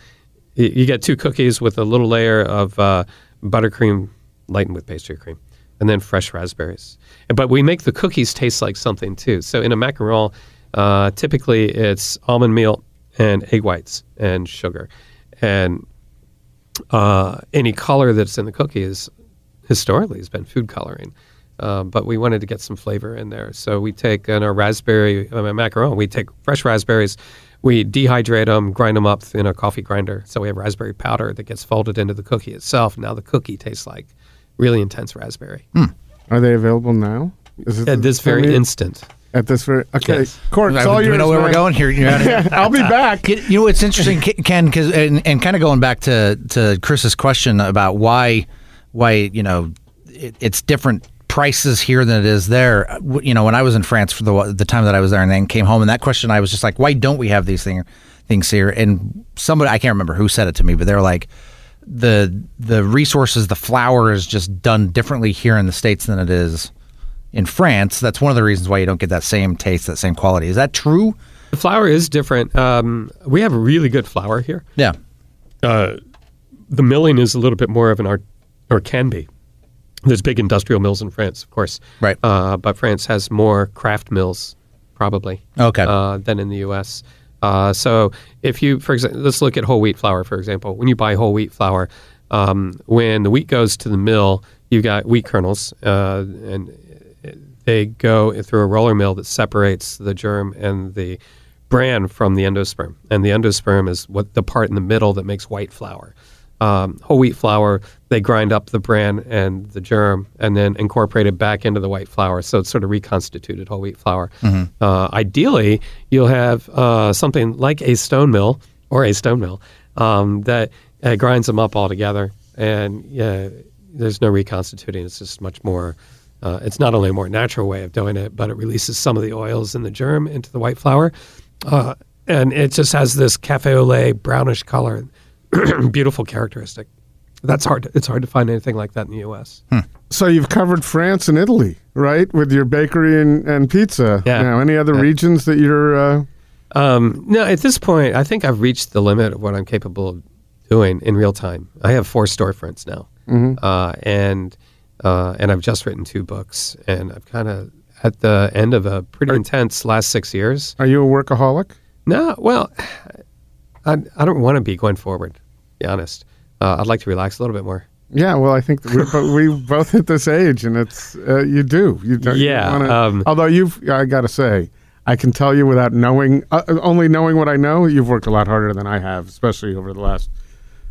you, get two cookies with a little layer of uh, buttercream lightened with pastry cream, and then fresh raspberries. But we make the cookies taste like something too. So in a macaron, uh, typically it's almond meal and egg whites and sugar, and uh, any color that's in the cookie is historically has been food coloring. Uh, but we wanted to get some flavor in there, so we take in our raspberry uh, macaron. We take fresh raspberries, we dehydrate them, grind them up in a coffee grinder. So we have raspberry powder that gets folded into the cookie itself. Now the cookie tastes like really intense raspberry. Hmm. Are they available now? Is it At this tell very me- instant. At this very okay. Yes. Court, it's Do all we yours. know where we're going here? You're out of here. I'll be back. You you know, it's interesting, Ken, because and, and kind of going back to to Chris's question about why why you know it, it's different prices here than it is there. You know, when I was in France for the the time that I was there, and then came home, and that question I was just like, why don't we have these thing, things here? And somebody I can't remember who said it to me, but they were like. The the resources, the flour is just done differently here in the states than it is in France. That's one of the reasons why you don't get that same taste, that same quality. Is that true? The flour is different. Um, we have really good flour here. Yeah. uh, the milling is a little bit more of an art, or can be. There's big industrial mills in France, of course, Right. Uh, but France has more craft mills, probably, Okay. uh, than in the U.S. Uh, so, if you, for example, let's look at whole wheat flour, for example. When you buy whole wheat flour, um, when the wheat goes to the mill, you've got wheat kernels, uh, and they go through a roller mill that separates the germ and the bran from the endosperm. And the endosperm is what the part in the middle that makes white flour. Um, whole wheat flour, they grind up the bran and the germ and then incorporate it back into the white flour. So it's sort of reconstituted whole wheat flour. Uh, ideally, you'll have uh, something like a stone mill or a stone mill um, that uh, grinds them up all together. And yeah, there's no reconstituting. It's just much more. Uh, it's not only a more natural way of doing it, but it releases some of the oils in the germ into the white flour, uh, and it just has this cafe au lait brownish color. Beautiful characteristic. That's hard. It's hard to find anything like that in the U.S. So you've covered France and Italy, right, with your bakery and, and pizza. Yeah. Now, any other Yeah. regions that you're? Uh, Um, no, at this point, I think I've reached the limit of what I'm capable of doing in real time. I have four storefronts now, uh, and uh, and I've just written two books, and I've kind of at the end of a pretty intense last six years. are you a workaholic? No, well, I, I don't want to be going forward. To be honest, uh, I'd like to relax a little bit more. Yeah, well, I think we, we both hit this age, and it's uh, you do. You don't. you Yeah, wanna- um, although you've, I got to say, I can tell you without knowing, uh, only knowing what I know, you've worked a lot harder than I have, especially over the last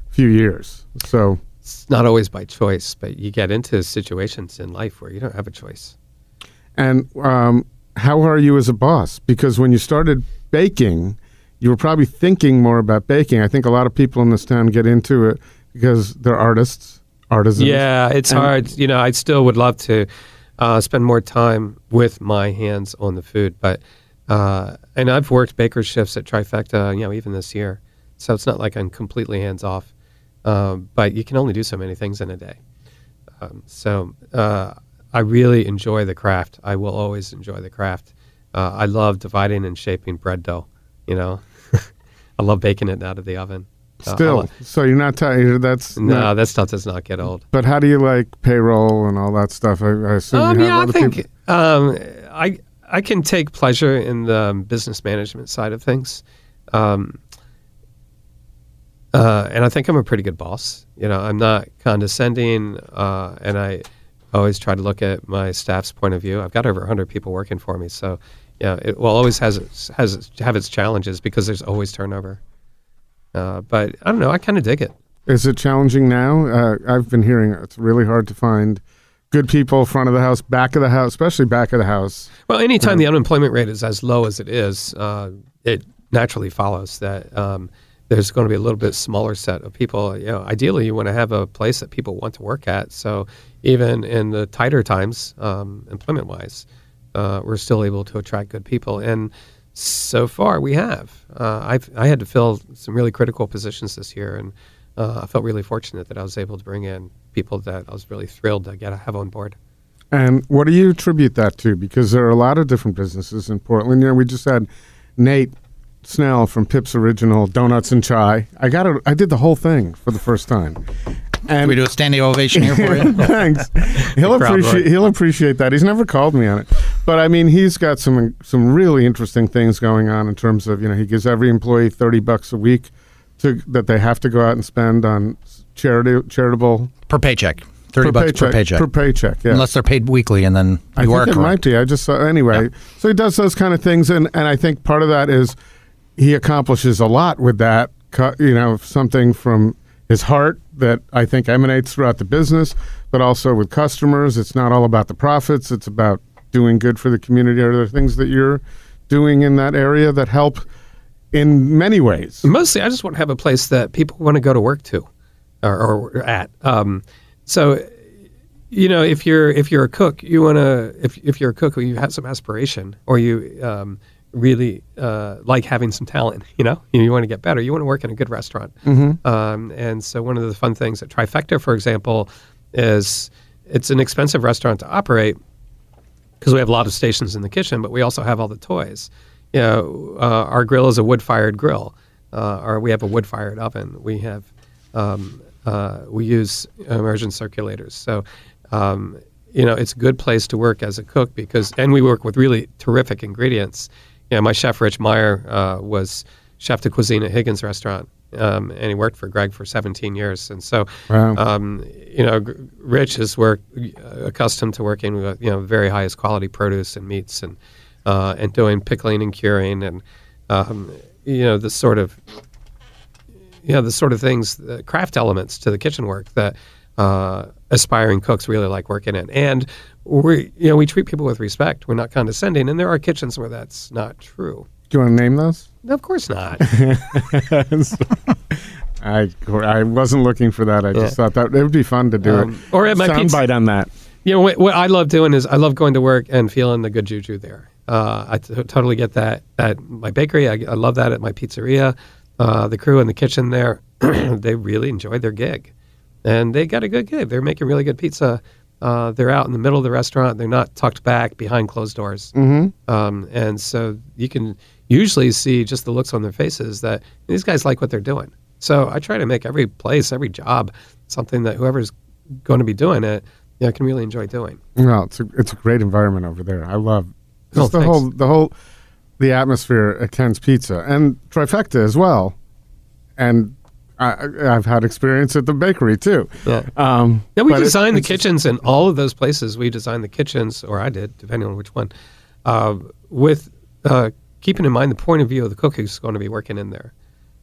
few years. So, It's not always by choice, but you get into situations in life where you don't have a choice. and um, how are you as a boss? Because when you started baking, you were probably thinking more about baking. I think a lot of people in this town get into it because they're artists, artisans. Yeah, it's And- hard. You know, I still would love to uh, spend more time with my hands on the food, but uh, and I've worked baker shifts at Trifecta, you know, even this year. So it's not like I'm completely hands off. Um, but you can only do so many things in a day. Um, so uh, I really enjoy the craft. I will always enjoy the craft. Uh, I love dividing and shaping bread dough. You know, I love baking it out of the oven. Uh, Still, lo- so you're not tired. That's no, not- that stuff does not get old. But how do you like payroll and all that stuff? I, I assume Um, you have yeah, I think people. um, I I can take pleasure in the business management side of things, um, uh, and I think I'm a pretty good boss. You know, I'm not condescending, uh, and I always try to look at my staff's point of view. I've got over 100 people working for me, so yeah, it will always has its, has its, have its challenges because there's always turnover. Uh, but I don't know. I kind of dig it. Is it challenging now? Uh, I've been hearing it's really hard to find good people, front of the house, back of the house, especially back of the house. Well, anytime the unemployment rate is as low as it is, uh, it naturally follows that um, there's going to be a little bit smaller set of people. You know, ideally, you want to have a place that people want to work at. So even in the tighter times, um, employment-wise, uh, we're still able to attract good people, and so far we have. Uh, I've I had to fill some really critical positions this year, and uh, I felt really fortunate that I was able to bring in people that I was really thrilled to get to have on board. And what do you attribute that to? Because there are a lot of different businesses in Portland. You know, we just had Nate Snell from Pips Original Donuts and Chai. I got it. I did the whole thing for the first time. And Can we do a standing ovation here for you? Thanks. He'll appreciate he'll appreciate that. He's never called me on it, but I mean, he's got some some really interesting things going on in terms of you know he gives every employee thirty bucks a week to that they have to go out and spend on charity charitable per paycheck. 30 bucks per paycheck. per paycheck. Yeah. Unless they're paid weekly and then you I are think it correct. might be. I just saw anyway. So he does those kind of things, and and I think part of that is he accomplishes a lot with that. You know, something from his heart that I think emanates throughout the business, but also with customers. It's not all about the profits; it's about doing good for the community? Are there things that you're doing in that area that help in many ways? Mostly, I just want to have a place that people want to go to work to, or, or at. Um, so, you know, if you're if you're a cook, you want to if if you're a cook, you have some aspiration, or you um, really uh, like having some talent. You know, you, you want to get better. You want to work in a good restaurant. Um, and so, one of the fun things at Trifecta, for example, is it's an expensive restaurant to operate because we have a lot of stations in the kitchen, but we also have all the toys. You know, uh, our grill is a wood-fired grill, uh, or we have a wood-fired oven. We have um, uh, we use immersion circulators. So, um, you know, it's a good place to work as a cook because, and we work with really terrific ingredients. You know, my chef Rich Meyer uh, was chef de cuisine at Higgins Restaurant, um, and he worked for Greg for 17 years. And so, Wow. um, you know, Rich is work uh, accustomed to working with you know very highest quality produce and meats and uh, and doing pickling and curing and um, you know the sort of you know the sort of things, the craft elements to the kitchen work that uh, aspiring cooks really like working in. And we you know we treat people with respect. We're not condescending, and there are kitchens where that's not true. Do you want to name those? Of course not. I I wasn't looking for that. I just thought that it would be fun to do Um, it. or at my pizza- soundbite on that. you know what, what I love doing is I love going to work and feeling the good juju there. Uh, I t- totally get that at my bakery. I, I love that at my pizzeria. Uh, the crew in the kitchen there, they really enjoyed their gig, and they got a good gig. They're making really good pizza. Uh, they're out in the middle of the restaurant. They're not tucked back behind closed doors, mm-hmm. um, and so you can usually see just the looks on their faces that these guys like what they're doing. So I try to make every place, every job, something that whoever's going to be doing it, you know, can really enjoy doing. Well, it's a it's a great environment over there. I love Oh, the thanks. whole the whole the atmosphere at Ken's Pizza and Trifecta as well. And I, I've had experience at the bakery too. Yeah. Um, Yeah, we it- designed the kitchens in all of those places. We designed the kitchens, or I did, depending on which one, uh, with uh, keeping in mind the point of view of the cook who's going to be working in there,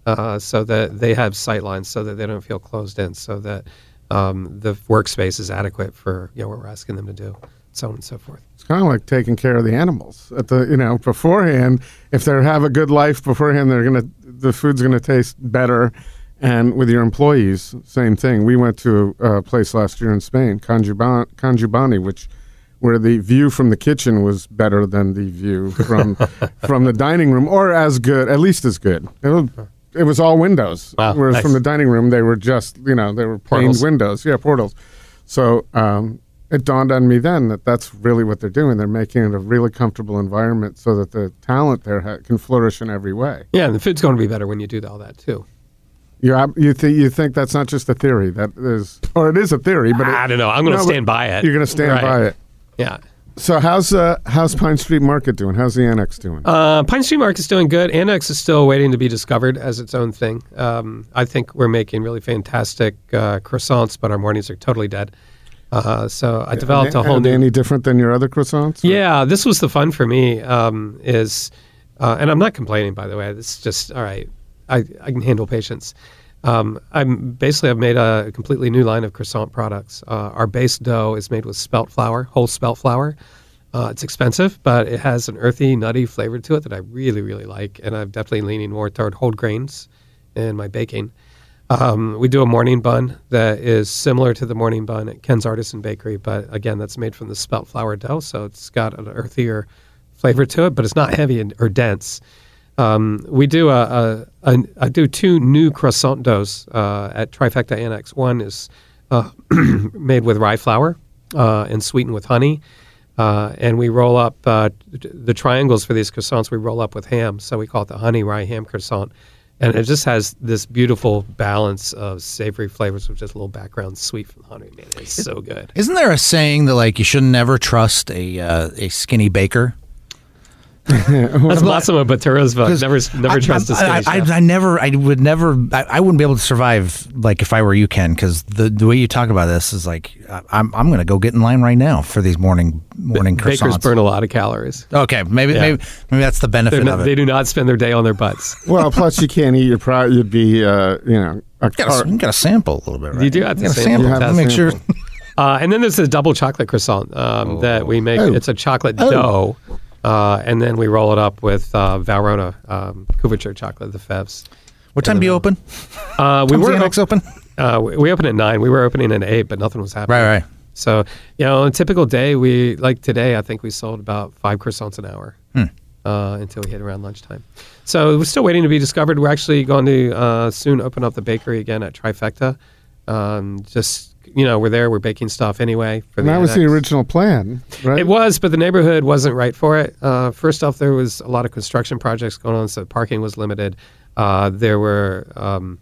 uh, so that they have sight lines, so that they don't feel closed in, so that um, the workspace is adequate for you know what we're asking them to do, so on and so forth. It's kind of like taking care of the animals at the you know beforehand. If they have a good life beforehand, they're gonna the food's gonna taste better. And with your employees, same thing. We went to a place last year in Spain, Conjuban- Conjubani, which where the view from the kitchen was better than the view from from the dining room, or as good, at least as good. It was, it was all windows. Wow, Whereas nice. from the dining room, they were just you know they were Portals. windows. Yeah, portals. So um, it dawned on me then that that's really what they're doing. They're making it a really comfortable environment so that the talent there ha- can flourish in every way. Yeah, and the food's going to be better when you do all that too. You you think you think that's not just a theory that is, or it is a theory, but it, I don't know. I'm going to No, stand by it. You're going to stand Right. by it. Yeah. So how's uh, how's Pine Street Market doing? How's the Annex doing? Uh, Pine Street Market's doing good. Annex is still waiting to be discovered as its own thing. Um, I think we're making really fantastic uh, croissants, but our mornings are totally dead. Uh, so I developed a Are whole they new. any different than your other croissants? or- Yeah, this was the fun for me. Um, is uh, and I'm not complaining, by the way. It's just all right. I, I can handle patience. Um, I'm basically I've made a completely new line of croissant products. Uh, our base dough is made with spelt flour, whole spelt flour. Uh, it's expensive, but it has an earthy, nutty flavor to it that I really, really like, and I'm definitely leaning more toward whole grains in my baking. Um, we do a morning bun that is similar to the morning bun at Ken's Artisan Bakery, but again, that's made from the spelt flour dough, so it's got an earthier flavor to it, but it's not heavy or dense. Um, we do a, a, a I do two new croissant doughs uh, at Trifecta Annex. One is uh, made with rye flour uh, and sweetened with honey, uh, and we roll up uh, the triangles for these croissants. We roll up with ham, so we call it the honey rye ham croissant. And it just has this beautiful balance of savory flavors with just a little background sweet from the honey. Man, it's so good. Isn't there a saying that like you should never trust a uh, a skinny baker? That's Massimo Bottura's book. Never, never I- trust a I, skinny I. I, I never, I would never, I, I wouldn't be able to survive like if I were you, Ken, because the the way you talk about this is like I- I'm I'm going to go get in line right now for these morning morning croissants. Bakers burn a lot of calories. Okay, maybe Yeah. maybe maybe that's the benefit not, of they do not spend their day on their butts. Well, plus you can't eat your product. You'd be, uh, you know, a Got car- to got to sample a little bit, right? You do have to gotta sample. sample. You have to to make sure. Uh, and then there's the double chocolate croissant um, that we make. Oh. It's a chocolate Oh. dough, uh, and then we roll it up with uh, Valrhona um, couverture chocolate, the Fèves. What time do you open? Uh, we were open? uh, we, we opened at nine. We were opening at eight, but nothing was happening. Right, right. So, you know, on a typical day, we like today. I think we sold about five croissants an hour Hmm. uh, until we hit around lunchtime. So we're still waiting to be discovered. We're actually going to uh, soon open up the bakery again at Trifecta. Um, just you know, we're there. We're baking stuff anyway. For And the that was the original plan, right? It was, but the neighborhood wasn't right for it. Uh, first off, there was a lot of construction projects going on, so parking was limited. Uh, there were um,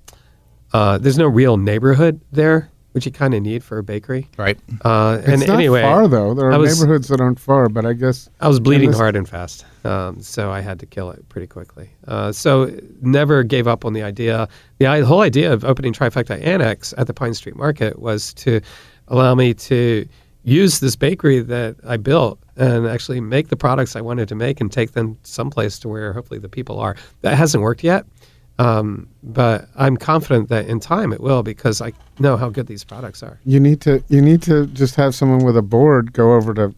uh, there's no real neighborhood there, which you kind of need for a bakery. Right. Uh, It's and not anyway, far though. There are was- neighborhoods that aren't far, but I guess I was bleeding this- hard and fast, um, so I had to kill it pretty quickly. Uh, so never gave up on the idea. The i- whole idea of opening Trifecta Annex at the Pine Street Market was to allow me to use this bakery that I built and actually make the products I wanted to make and take them someplace to where hopefully the people are. That hasn't worked yet. Um, but I'm confident that in time it will because I know how good these products are. you need to you need to just have someone with a board go over to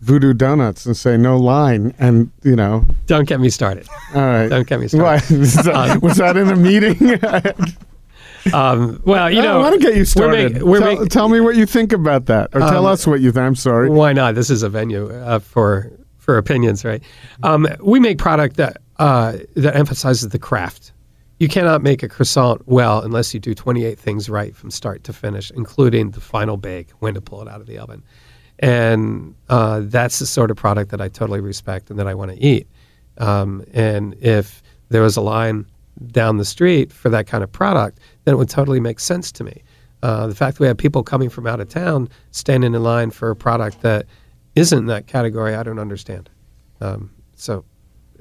Voodoo Donuts and say no line, and you know, Don't get me started. all right. Don't get me started. Was that, was that in a meeting? Um, well, you know, I want to get you we're started. make- we're tell, make- tell me what you think about that, or tell Um, us what you think. I'm sorry. Why not? This is a venue uh, for for opinions, right? Um, we make product that uh, that emphasizes the craft. You cannot make a croissant well unless you do 28 things right from start to finish, including the final bake, when to pull it out of the oven. And uh, that's the sort of product that I totally respect and that I want to eat. Um, and if there was a line down the street for that kind of product, then it would totally make sense to me. Uh, the fact that we have people coming from out of town standing in line for a product that isn't that category, I don't understand. Um, so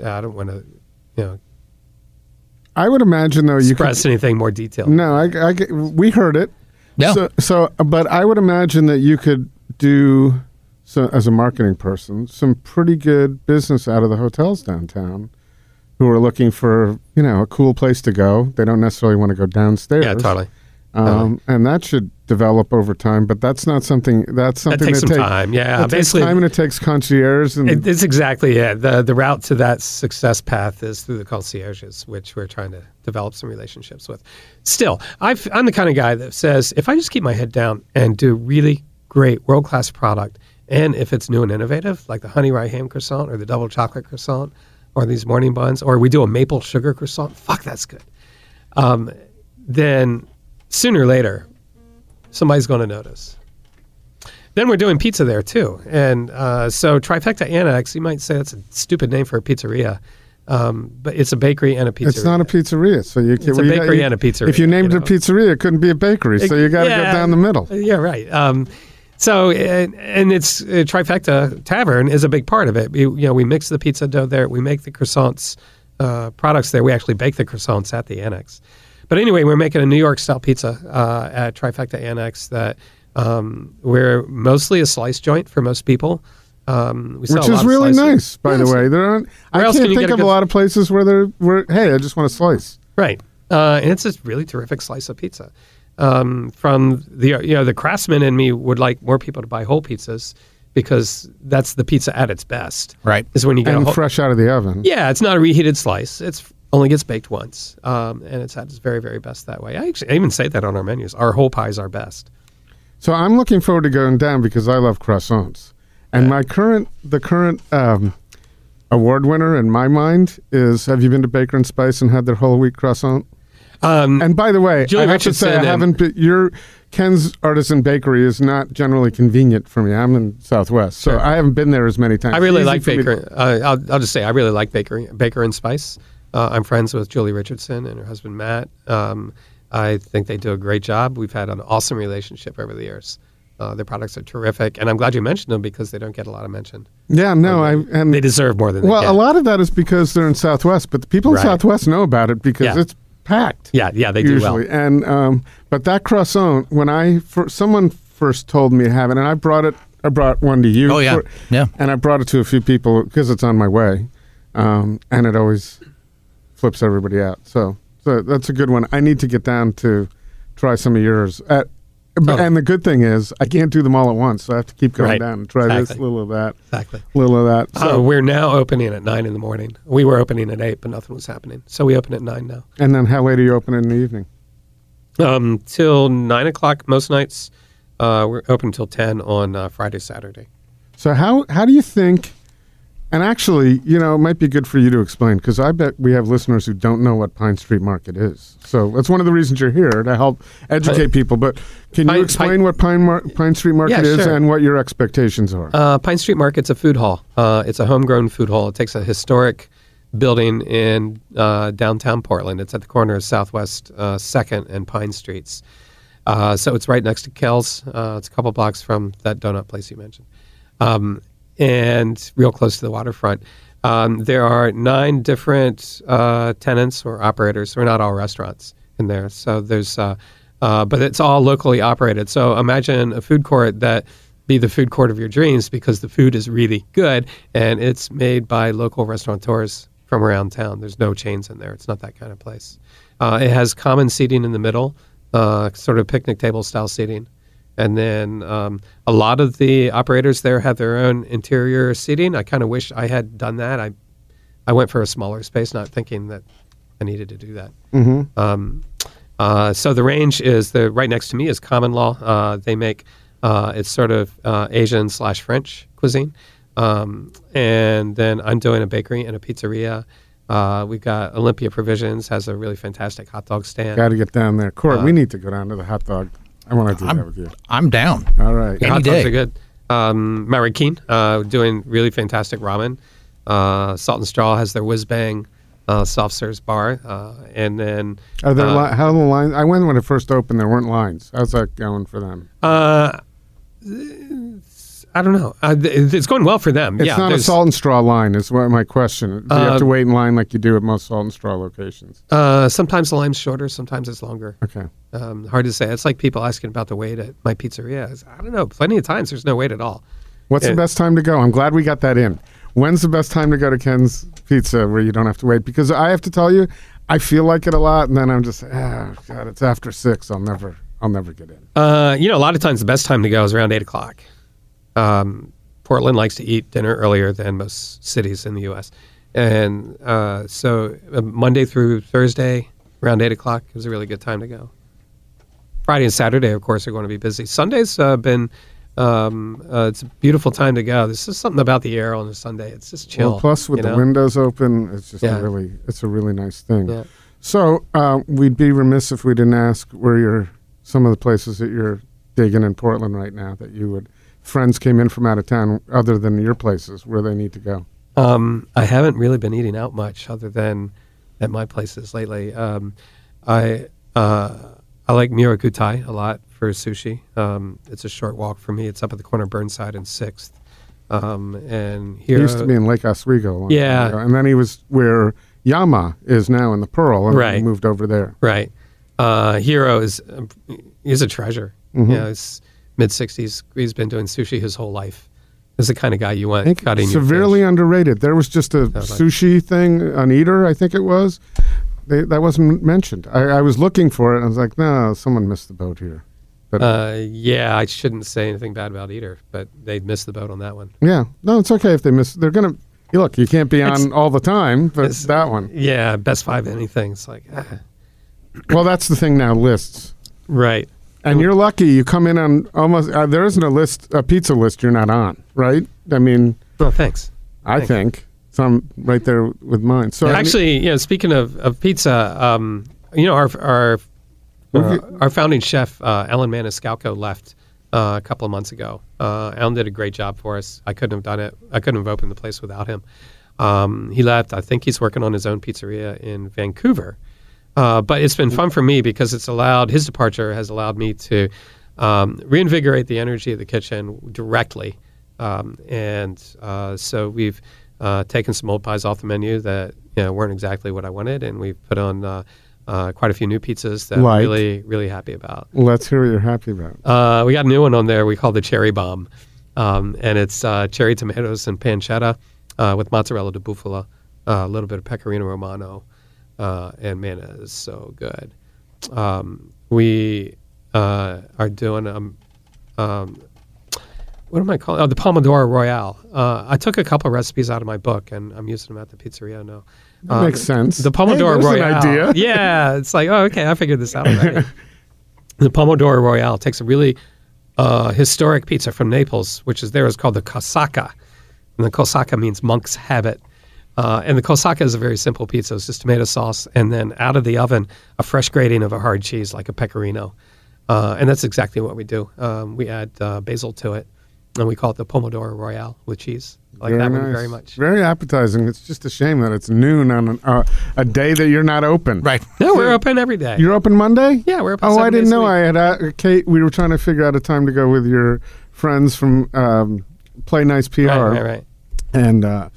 I don't want to, you know, I would imagine though you could. express anything more detailed. No, I, I we heard it. Yeah. So, so, but I would imagine that you could do, so as a marketing person, some pretty good business out of the hotels downtown, who are looking for you know a cool place to go. They don't necessarily want to go downstairs. Yeah, totally. Um, and that should develop over time. But that's not something. That's That something takes some take- time. Yeah, that takes basically, time and it takes concierge and It, it's exactly it. The the route to that success path is through the concierges, which we're trying to develop some relationships with. Still, I've, I'm the kind of guy that says if I just keep my head down and do really great world class product, and if it's new and innovative, like the honey rye ham croissant or the double chocolate croissant or these morning buns, or we do a maple sugar croissant, fuck, that's good. Um, then sooner or later, somebody's going to notice. Then we're doing pizza there too, and uh, so Trifecta Annex. You might say that's a stupid name for a pizzeria, um, but it's a bakery and a pizzeria. It's not a pizzeria, so you can. It's a well, you bakery you- and a pizzeria, If you named you it a pizzeria, it couldn't be a bakery. So you got to Yeah. go down the middle. Yeah, right. Um, so, and, and it's uh, Trifecta Tavern is a big part of it. We, you know, we mix the pizza dough there. We make the croissants uh, products there. We actually bake the croissants at the annex. But anyway, we're making a New York style pizza uh, at Trifecta Annex that um, we're mostly a slice joint for most people. Um, we sell Which a lot is of really slices. nice, by the way. There aren't. I else can't can think get a of a lot of places where they're where. Hey, I just want a slice. Right. Uh, and it's a really terrific slice of pizza. Um, from the you know the craftsman in me would like more people to buy whole pizzas because that's the pizza at its best. Right. Is when you get a and whole, fresh out of the oven. yeah, it's not a reheated slice. It's only gets baked once, um, and it's at its very very best that way. I actually I even say that on our menus. Our whole pies are best. So I'm looking forward to going down because I love croissants. And my current, the current um, award winner in my mind is. Have you been to Baker and Spice and had their whole wheat croissant? Um, And by the way, Julie I have to say I haven't. Been, your Ken's Artisan Bakery is not generally convenient for me. I'm in Southwest, so Sure. I haven't been there as many times. I really Easy like for me to- Baker. Uh, I'll, I'll just say I really like Baker Baker and Spice. Uh, I'm friends with Julie Richardson and her husband Matt. Um, I think they do a great job. We've had an awesome relationship over the years. Uh, their products are terrific, and I'm glad you mentioned them because they don't get a lot of mention. Yeah, no, I and They deserve more than that. well, they a lot of that is because they're in Southwest, but the people in Right. Southwest know about it because Yeah. it's packed. Yeah, yeah, they do usually. well. And um, but that croissant, when I for, someone first told me to have it, and I brought it, I brought one to you. Oh, yeah. for- Yeah. and I brought it to a few people because it's on my way, um, and it always flips everybody out. So, so that's a good one. I need to get down to try some of yours. At But, and the good thing is, I can't do them all at once, so I have to keep going Right. down and try this, little of that, Exactly. little of that. So So, we're now opening at nine in the morning. We were opening at eight, but nothing was happening. So we open at nine now. and then how late are you open in the evening? Um, till nine o'clock most nights. Uh, we're open till ten on uh, Friday, Saturday. So how how do you think? And actually, you know, it might be good for you to explain because I bet we have listeners who don't know what Pine Street Market is. So that's one of the reasons you're here to help educate Pine- people. But can you explain Pine- what Pine Mar- Pine Street Market Yeah, is sure. and what your expectations are? Uh, Pine Street Market's a food hall. Uh, it's a homegrown food hall. It takes a historic building in uh, downtown Portland. It's at the corner of Southwest uh, Second and Pine Streets. Uh, so it's right next to Kells. Uh, it's a couple blocks from that donut place you mentioned, um, and real close to the waterfront. Um, there are nine different uh, tenants or operators. We're not all restaurants in there. So there's, uh, uh, but it's all locally operated. So imagine a food court that be the food court of your dreams because the food is really good and it's made by local restaurateurs from around town. There's no chains in there. It's not that kind of place. Uh, it has common seating in the middle, uh, sort of picnic table style seating. And then um, a lot of the operators there have their own interior seating. I kind of wish I had done that. I, I went for a smaller space, not thinking that I needed to do that. Um, uh, so the range is the right next to me is Common Law. Uh, they make uh, it's sort of uh, Asian slash French cuisine, um, and then I'm doing a bakery and a pizzeria. Uh, we've got Olympia Provisions has a really fantastic hot dog stand. Got to get down there, Court. uh, we need to go down to the hot dog. I want to do I'm- that with you. I'm down. All right. Any hot dogs day. are good. Um, Marukin uh, doing really fantastic ramen. Uh, Salt and Straw has their Wiz Bang uh, soft serves bar, uh, and then Are there uh, li- how are the lines? I went when it first opened. There weren't lines. How's that going for them? Uh, I don't know. Uh, th- it's going well for them. It's yeah, not a salt and straw line. Is what my question. Do you have Uh, to wait in line like you do at most salt and straw locations? Uh, sometimes the line's shorter, sometimes it's longer. Okay. Um, hard to say. It's like people asking about the wait at my pizzeria. It's- I don't know. Plenty of times there's no wait at all. What's the best time to go? I'm glad we got that in. When's the best time to go to Ken's Pizza where you don't have to wait? Because I have to tell you, I feel like it a lot, and then I'm just, ah, God, it's after six. I'll never, I'll never get in. Uh, you know, a lot of times the best time to go is around eight o'clock. Um, Portland likes to eat dinner earlier than most cities in the U.S. And uh, so uh, Monday through Thursday around eight o'clock is a really good time to go. Friday and Saturday, of course, are going to be busy. Sunday's uh, been um, uh, it's a beautiful time to go. This is something about the air on a Sunday. It's just chill. well, plus with the know? windows open, it's just Yeah. a really, it's a really nice thing. Yeah. So uh, we'd be remiss if we didn't ask where your some of the places that you're digging in Portland right now that you would friends came in from out of town, other than your places where they need to go. Um, I haven't really been eating out much other than at my places lately. Um, I uh, I like Mirakutei a lot for sushi. Um, it's a short walk for me. It's up at the corner of Burnside and Sixth. Um, and He here, used to be in Lake Oswego. a long time Yeah. and then he was where Yama is now in the Pearl, and he Right. moved over there. right. Uh, Hiro is he's a treasure. Mm-hmm. You know, mid sixties. He's been doing sushi his whole life. Is the kind of guy you want cutting severely underrated. There was just a like- sushi thing, an eater, I think it was. They, that wasn't mentioned. I, I was looking for it. and I was like, no, someone missed the boat here. But Uh, yeah, I shouldn't say anything bad about Eater, but they missed the boat on that one. yeah, no, it's okay if they miss. They're gonna look. You can't be on It's- all the time, but it's- that one. Yeah, best five anything. It's like, ah. Well, that's the thing now. Lists. right. And you're lucky you come in on almost. Uh, there isn't a list, a pizza list you're not on, right? I mean, Well, thanks. I Thanks. think so. I'm right there with mine. So Actually, you know, speaking of, of pizza, um, you know, our our uh, our founding chef uh, Alan Maniscalco left uh, a couple of months ago. Uh, Alan did a great job for us. I couldn't have done it. I couldn't have opened the place without him. Um, he left. I think he's working on his own pizzeria in Vancouver. Uh, but it's been fun for me because it's allowed his departure has allowed me to um, reinvigorate the energy of the kitchen directly, um, and uh, so we've uh, taken some old pies off the menu that you know weren't exactly what I wanted, and we've put on uh, uh, quite a few new pizzas that Like? I'm really really happy about. let's hear what you're happy about. Uh, we got a new one on there we call the Cherry Bomb, um, and it's uh, cherry tomatoes and pancetta uh, with mozzarella di bufala, uh, a little bit of pecorino romano, uh, and man, it is so good. Um, we uh, are doing um, um, what am I calling? Oh, the Pomodoro Royale. Uh, I took a couple recipes out of my book, and I'm using them at the pizzeria now. That makes sense. The Pomodoro Hey, Royale. idea. Yeah, it's like, oh, okay, I figured this out already. the Pomodoro Royale takes a really uh, historic pizza from Naples, which is there is called the Cosacca. And the Cosacca means monk's habit. Uh, and the Cosacca is a very simple pizza. It's just tomato sauce, and then out of the oven, a fresh grating of a hard cheese like a pecorino. Uh, and that's exactly what we do. Um, we add uh, basil to it, and we call it the Pomodoro Royale with cheese. I Like that one very much. Very appetizing. It's just a shame that it's noon on an, uh, a day that you're not open. Right. No, we're open every day. You're open Monday? Yeah, we're open Oh, I didn't days know. week. I had uh, Kate. We were trying to figure out a time to go with your friends from um, Play Nice PR, right, right, right. and uh,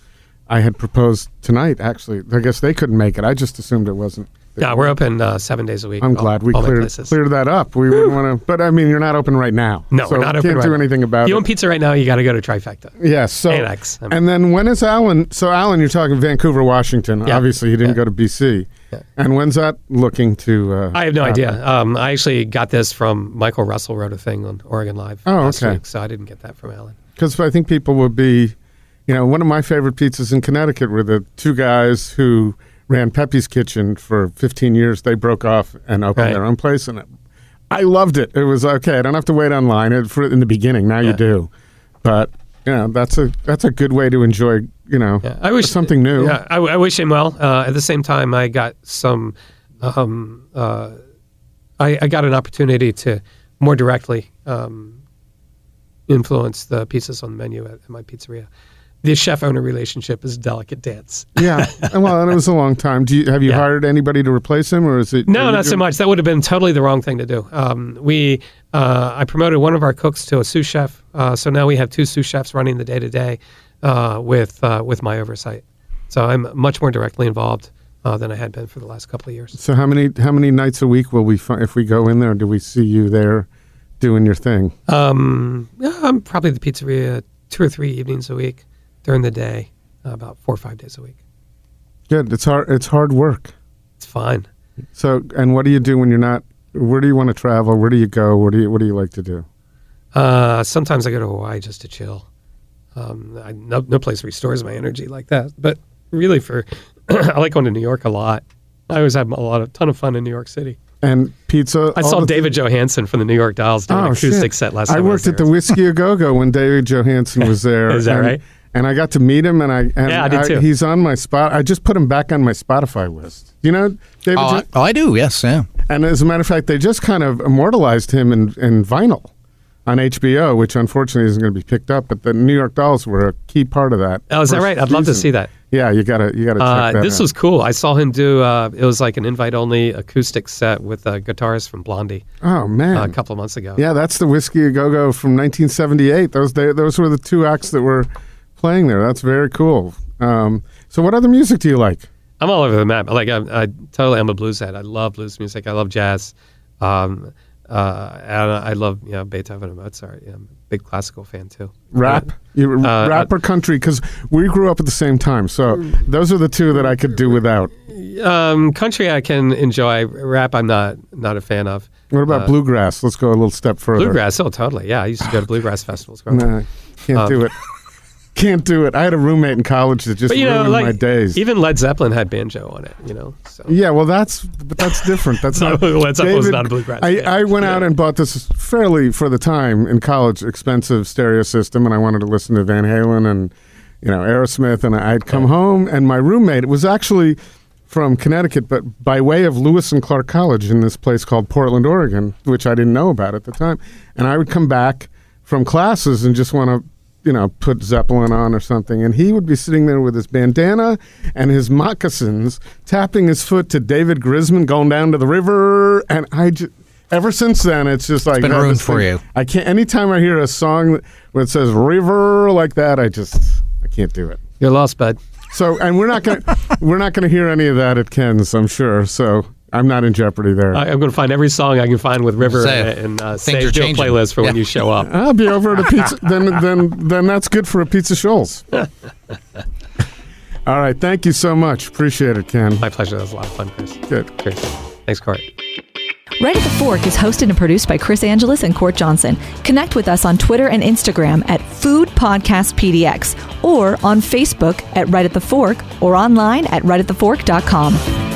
I had proposed tonight. Actually, I guess they couldn't make it. I just assumed it wasn't. Yeah, we're open uh, seven days a week. I'm all- glad we cleared cleared that up. We wouldn't want to, but I mean, you're not open right now. No, so we're not open. Can't right do anything about If you it. want pizza right now, you got to go to Trifecta. Yes. So, Annex, I mean. and then when is Alan? So, Alan, you're talking Vancouver, Washington. Yeah. Obviously, he didn't Yeah. go to BC. Yeah. And when's that looking to? Uh, I have no happen? idea. Um, I actually got this from Michael Russell wrote a thing on Oregon Live Oh, okay. week, so I didn't get that from Alan. Because I think people would be, you know, one of my favorite pizzas in Connecticut were the two guys who ran Pepe's Kitchen for 15 years. They broke off and opened Right. their own place, and it, I loved it. It was okay. I don't have to wait online it, for in the beginning. Now you do, but you know that's a that's a good way to enjoy. You know, Yeah, I wish something new. Yeah, I, I wish him well. Uh, at the same time, I got some. Um, uh, I, I got an opportunity to more directly um, influence the pizzas on the menu at, at my pizzeria. The chef owner relationship is a delicate dance. yeah. And well, and it was a long time. Do you have you Yeah. hired anybody to replace him, or is it? No, not so much. That would have been totally the wrong thing to do. Um, we, uh, I promoted one of our cooks to a sous chef, uh, so now we have two sous chefs running the day to day with uh, with my oversight. So I'm much more directly involved uh, than I had been for the last couple of years. So how many how many nights a week will we fi- if we go in there? Do we see you there doing your thing? Um, yeah, I'm probably the pizzeria two or three evenings a week during the day, uh, about four or five days a week. Good. It's hard. It's hard work. It's fine. So, and what do you do when you're not? Where do you want to travel? Where do you go? What do you What do you like to do? Uh, sometimes I go to Hawaii just to chill. Um, I, no, no place restores my energy like that. But really, for I like going to New York a lot. I always have a lot of ton of fun in New York City. And pizza. I saw David Johansen from the New York Dolls doing Oh, an acoustic shit. set last I time. worked was at the. Whiskey A Go Go when David Johansen was there. Is that and, right? And I got to meet him, and I and Yeah, I did too. he's on my spot. I just put him back on my Spotify list. You know, David. Oh, Jo- I, oh, I do. Yes. Yeah. And as a matter of fact, they just kind of immortalized him in, in vinyl on HBO, which unfortunately isn't going to be picked up. But the New York Dolls were a key part of that. Oh, is that right? I'd love to see that. Yeah, you gotta you gotta check Uh, that this out. was cool. I saw him do. Uh, it was like an invite-only acoustic set with a guitarist from Blondie oh man, uh, a couple of months ago. yeah, that's the Whiskey A Go Go from 1978. Those they, those were the two acts that were playing there. That's very cool. Um, so, what other music do you like? I'm all over the map. Like I, I totally am a blues head. I love blues music. I love jazz. Um, uh, and I love you know Beethoven and Mozart. Yeah, I'm a big classical fan too. Rap, you, Uh, rap or country? Because we grew up at the same time, so those are the two that I could do without. Um, country I can enjoy. Rap I'm not not a fan of. What about Uh, bluegrass? Let's go a little step further. Bluegrass, oh totally. Yeah, I used to go to bluegrass festivals. growing. Nah, can't Um, do it. Can't do it. I had a roommate in college that just But you know, ruined like my days. even Led Zeppelin had banjo on it. You know, so yeah, well, that's but that's different. That's So not. Led Zeppelin's David, not a bluegrass I. I went out and bought this fairly for the time in college expensive stereo system, and I wanted to listen to Van Halen and you know Aerosmith, and I'd come home, and my roommate it was actually from Connecticut, but by way of Lewis and Clark College in this place called Portland, Oregon, which I didn't know about at the time, and I would come back from classes and just want to you know, put Zeppelin on or something, and he would be sitting there with his bandana and his moccasins, tapping his foot to David Grisman going down to the river, and I just. Ever since then, it's just like been ruined for you. I can't. Anytime I hear a song where it says "river" like that, I just I can't do it. you're lost, bud. So, and we're not gonna we're not gonna hear any of that at Ken's, I'm sure. So, I'm not in jeopardy there. I, I'm going to find every song I can find with River Say, and uh, things are save do a playlist for when you show up. I'll be over at a pizza. then, then, then that's good for a pizza Shoals. All right. Thank you so much. Appreciate it, Ken. My pleasure. That was a lot of fun, Chris. Good. Cheers. Thanks, Court. Right at the Fork is hosted and produced by Chris Angelus and Court Johnson. Connect with us on Twitter and Instagram at Food Podcast PDX or on Facebook at Right at the Fork or online at rightatthefork.com.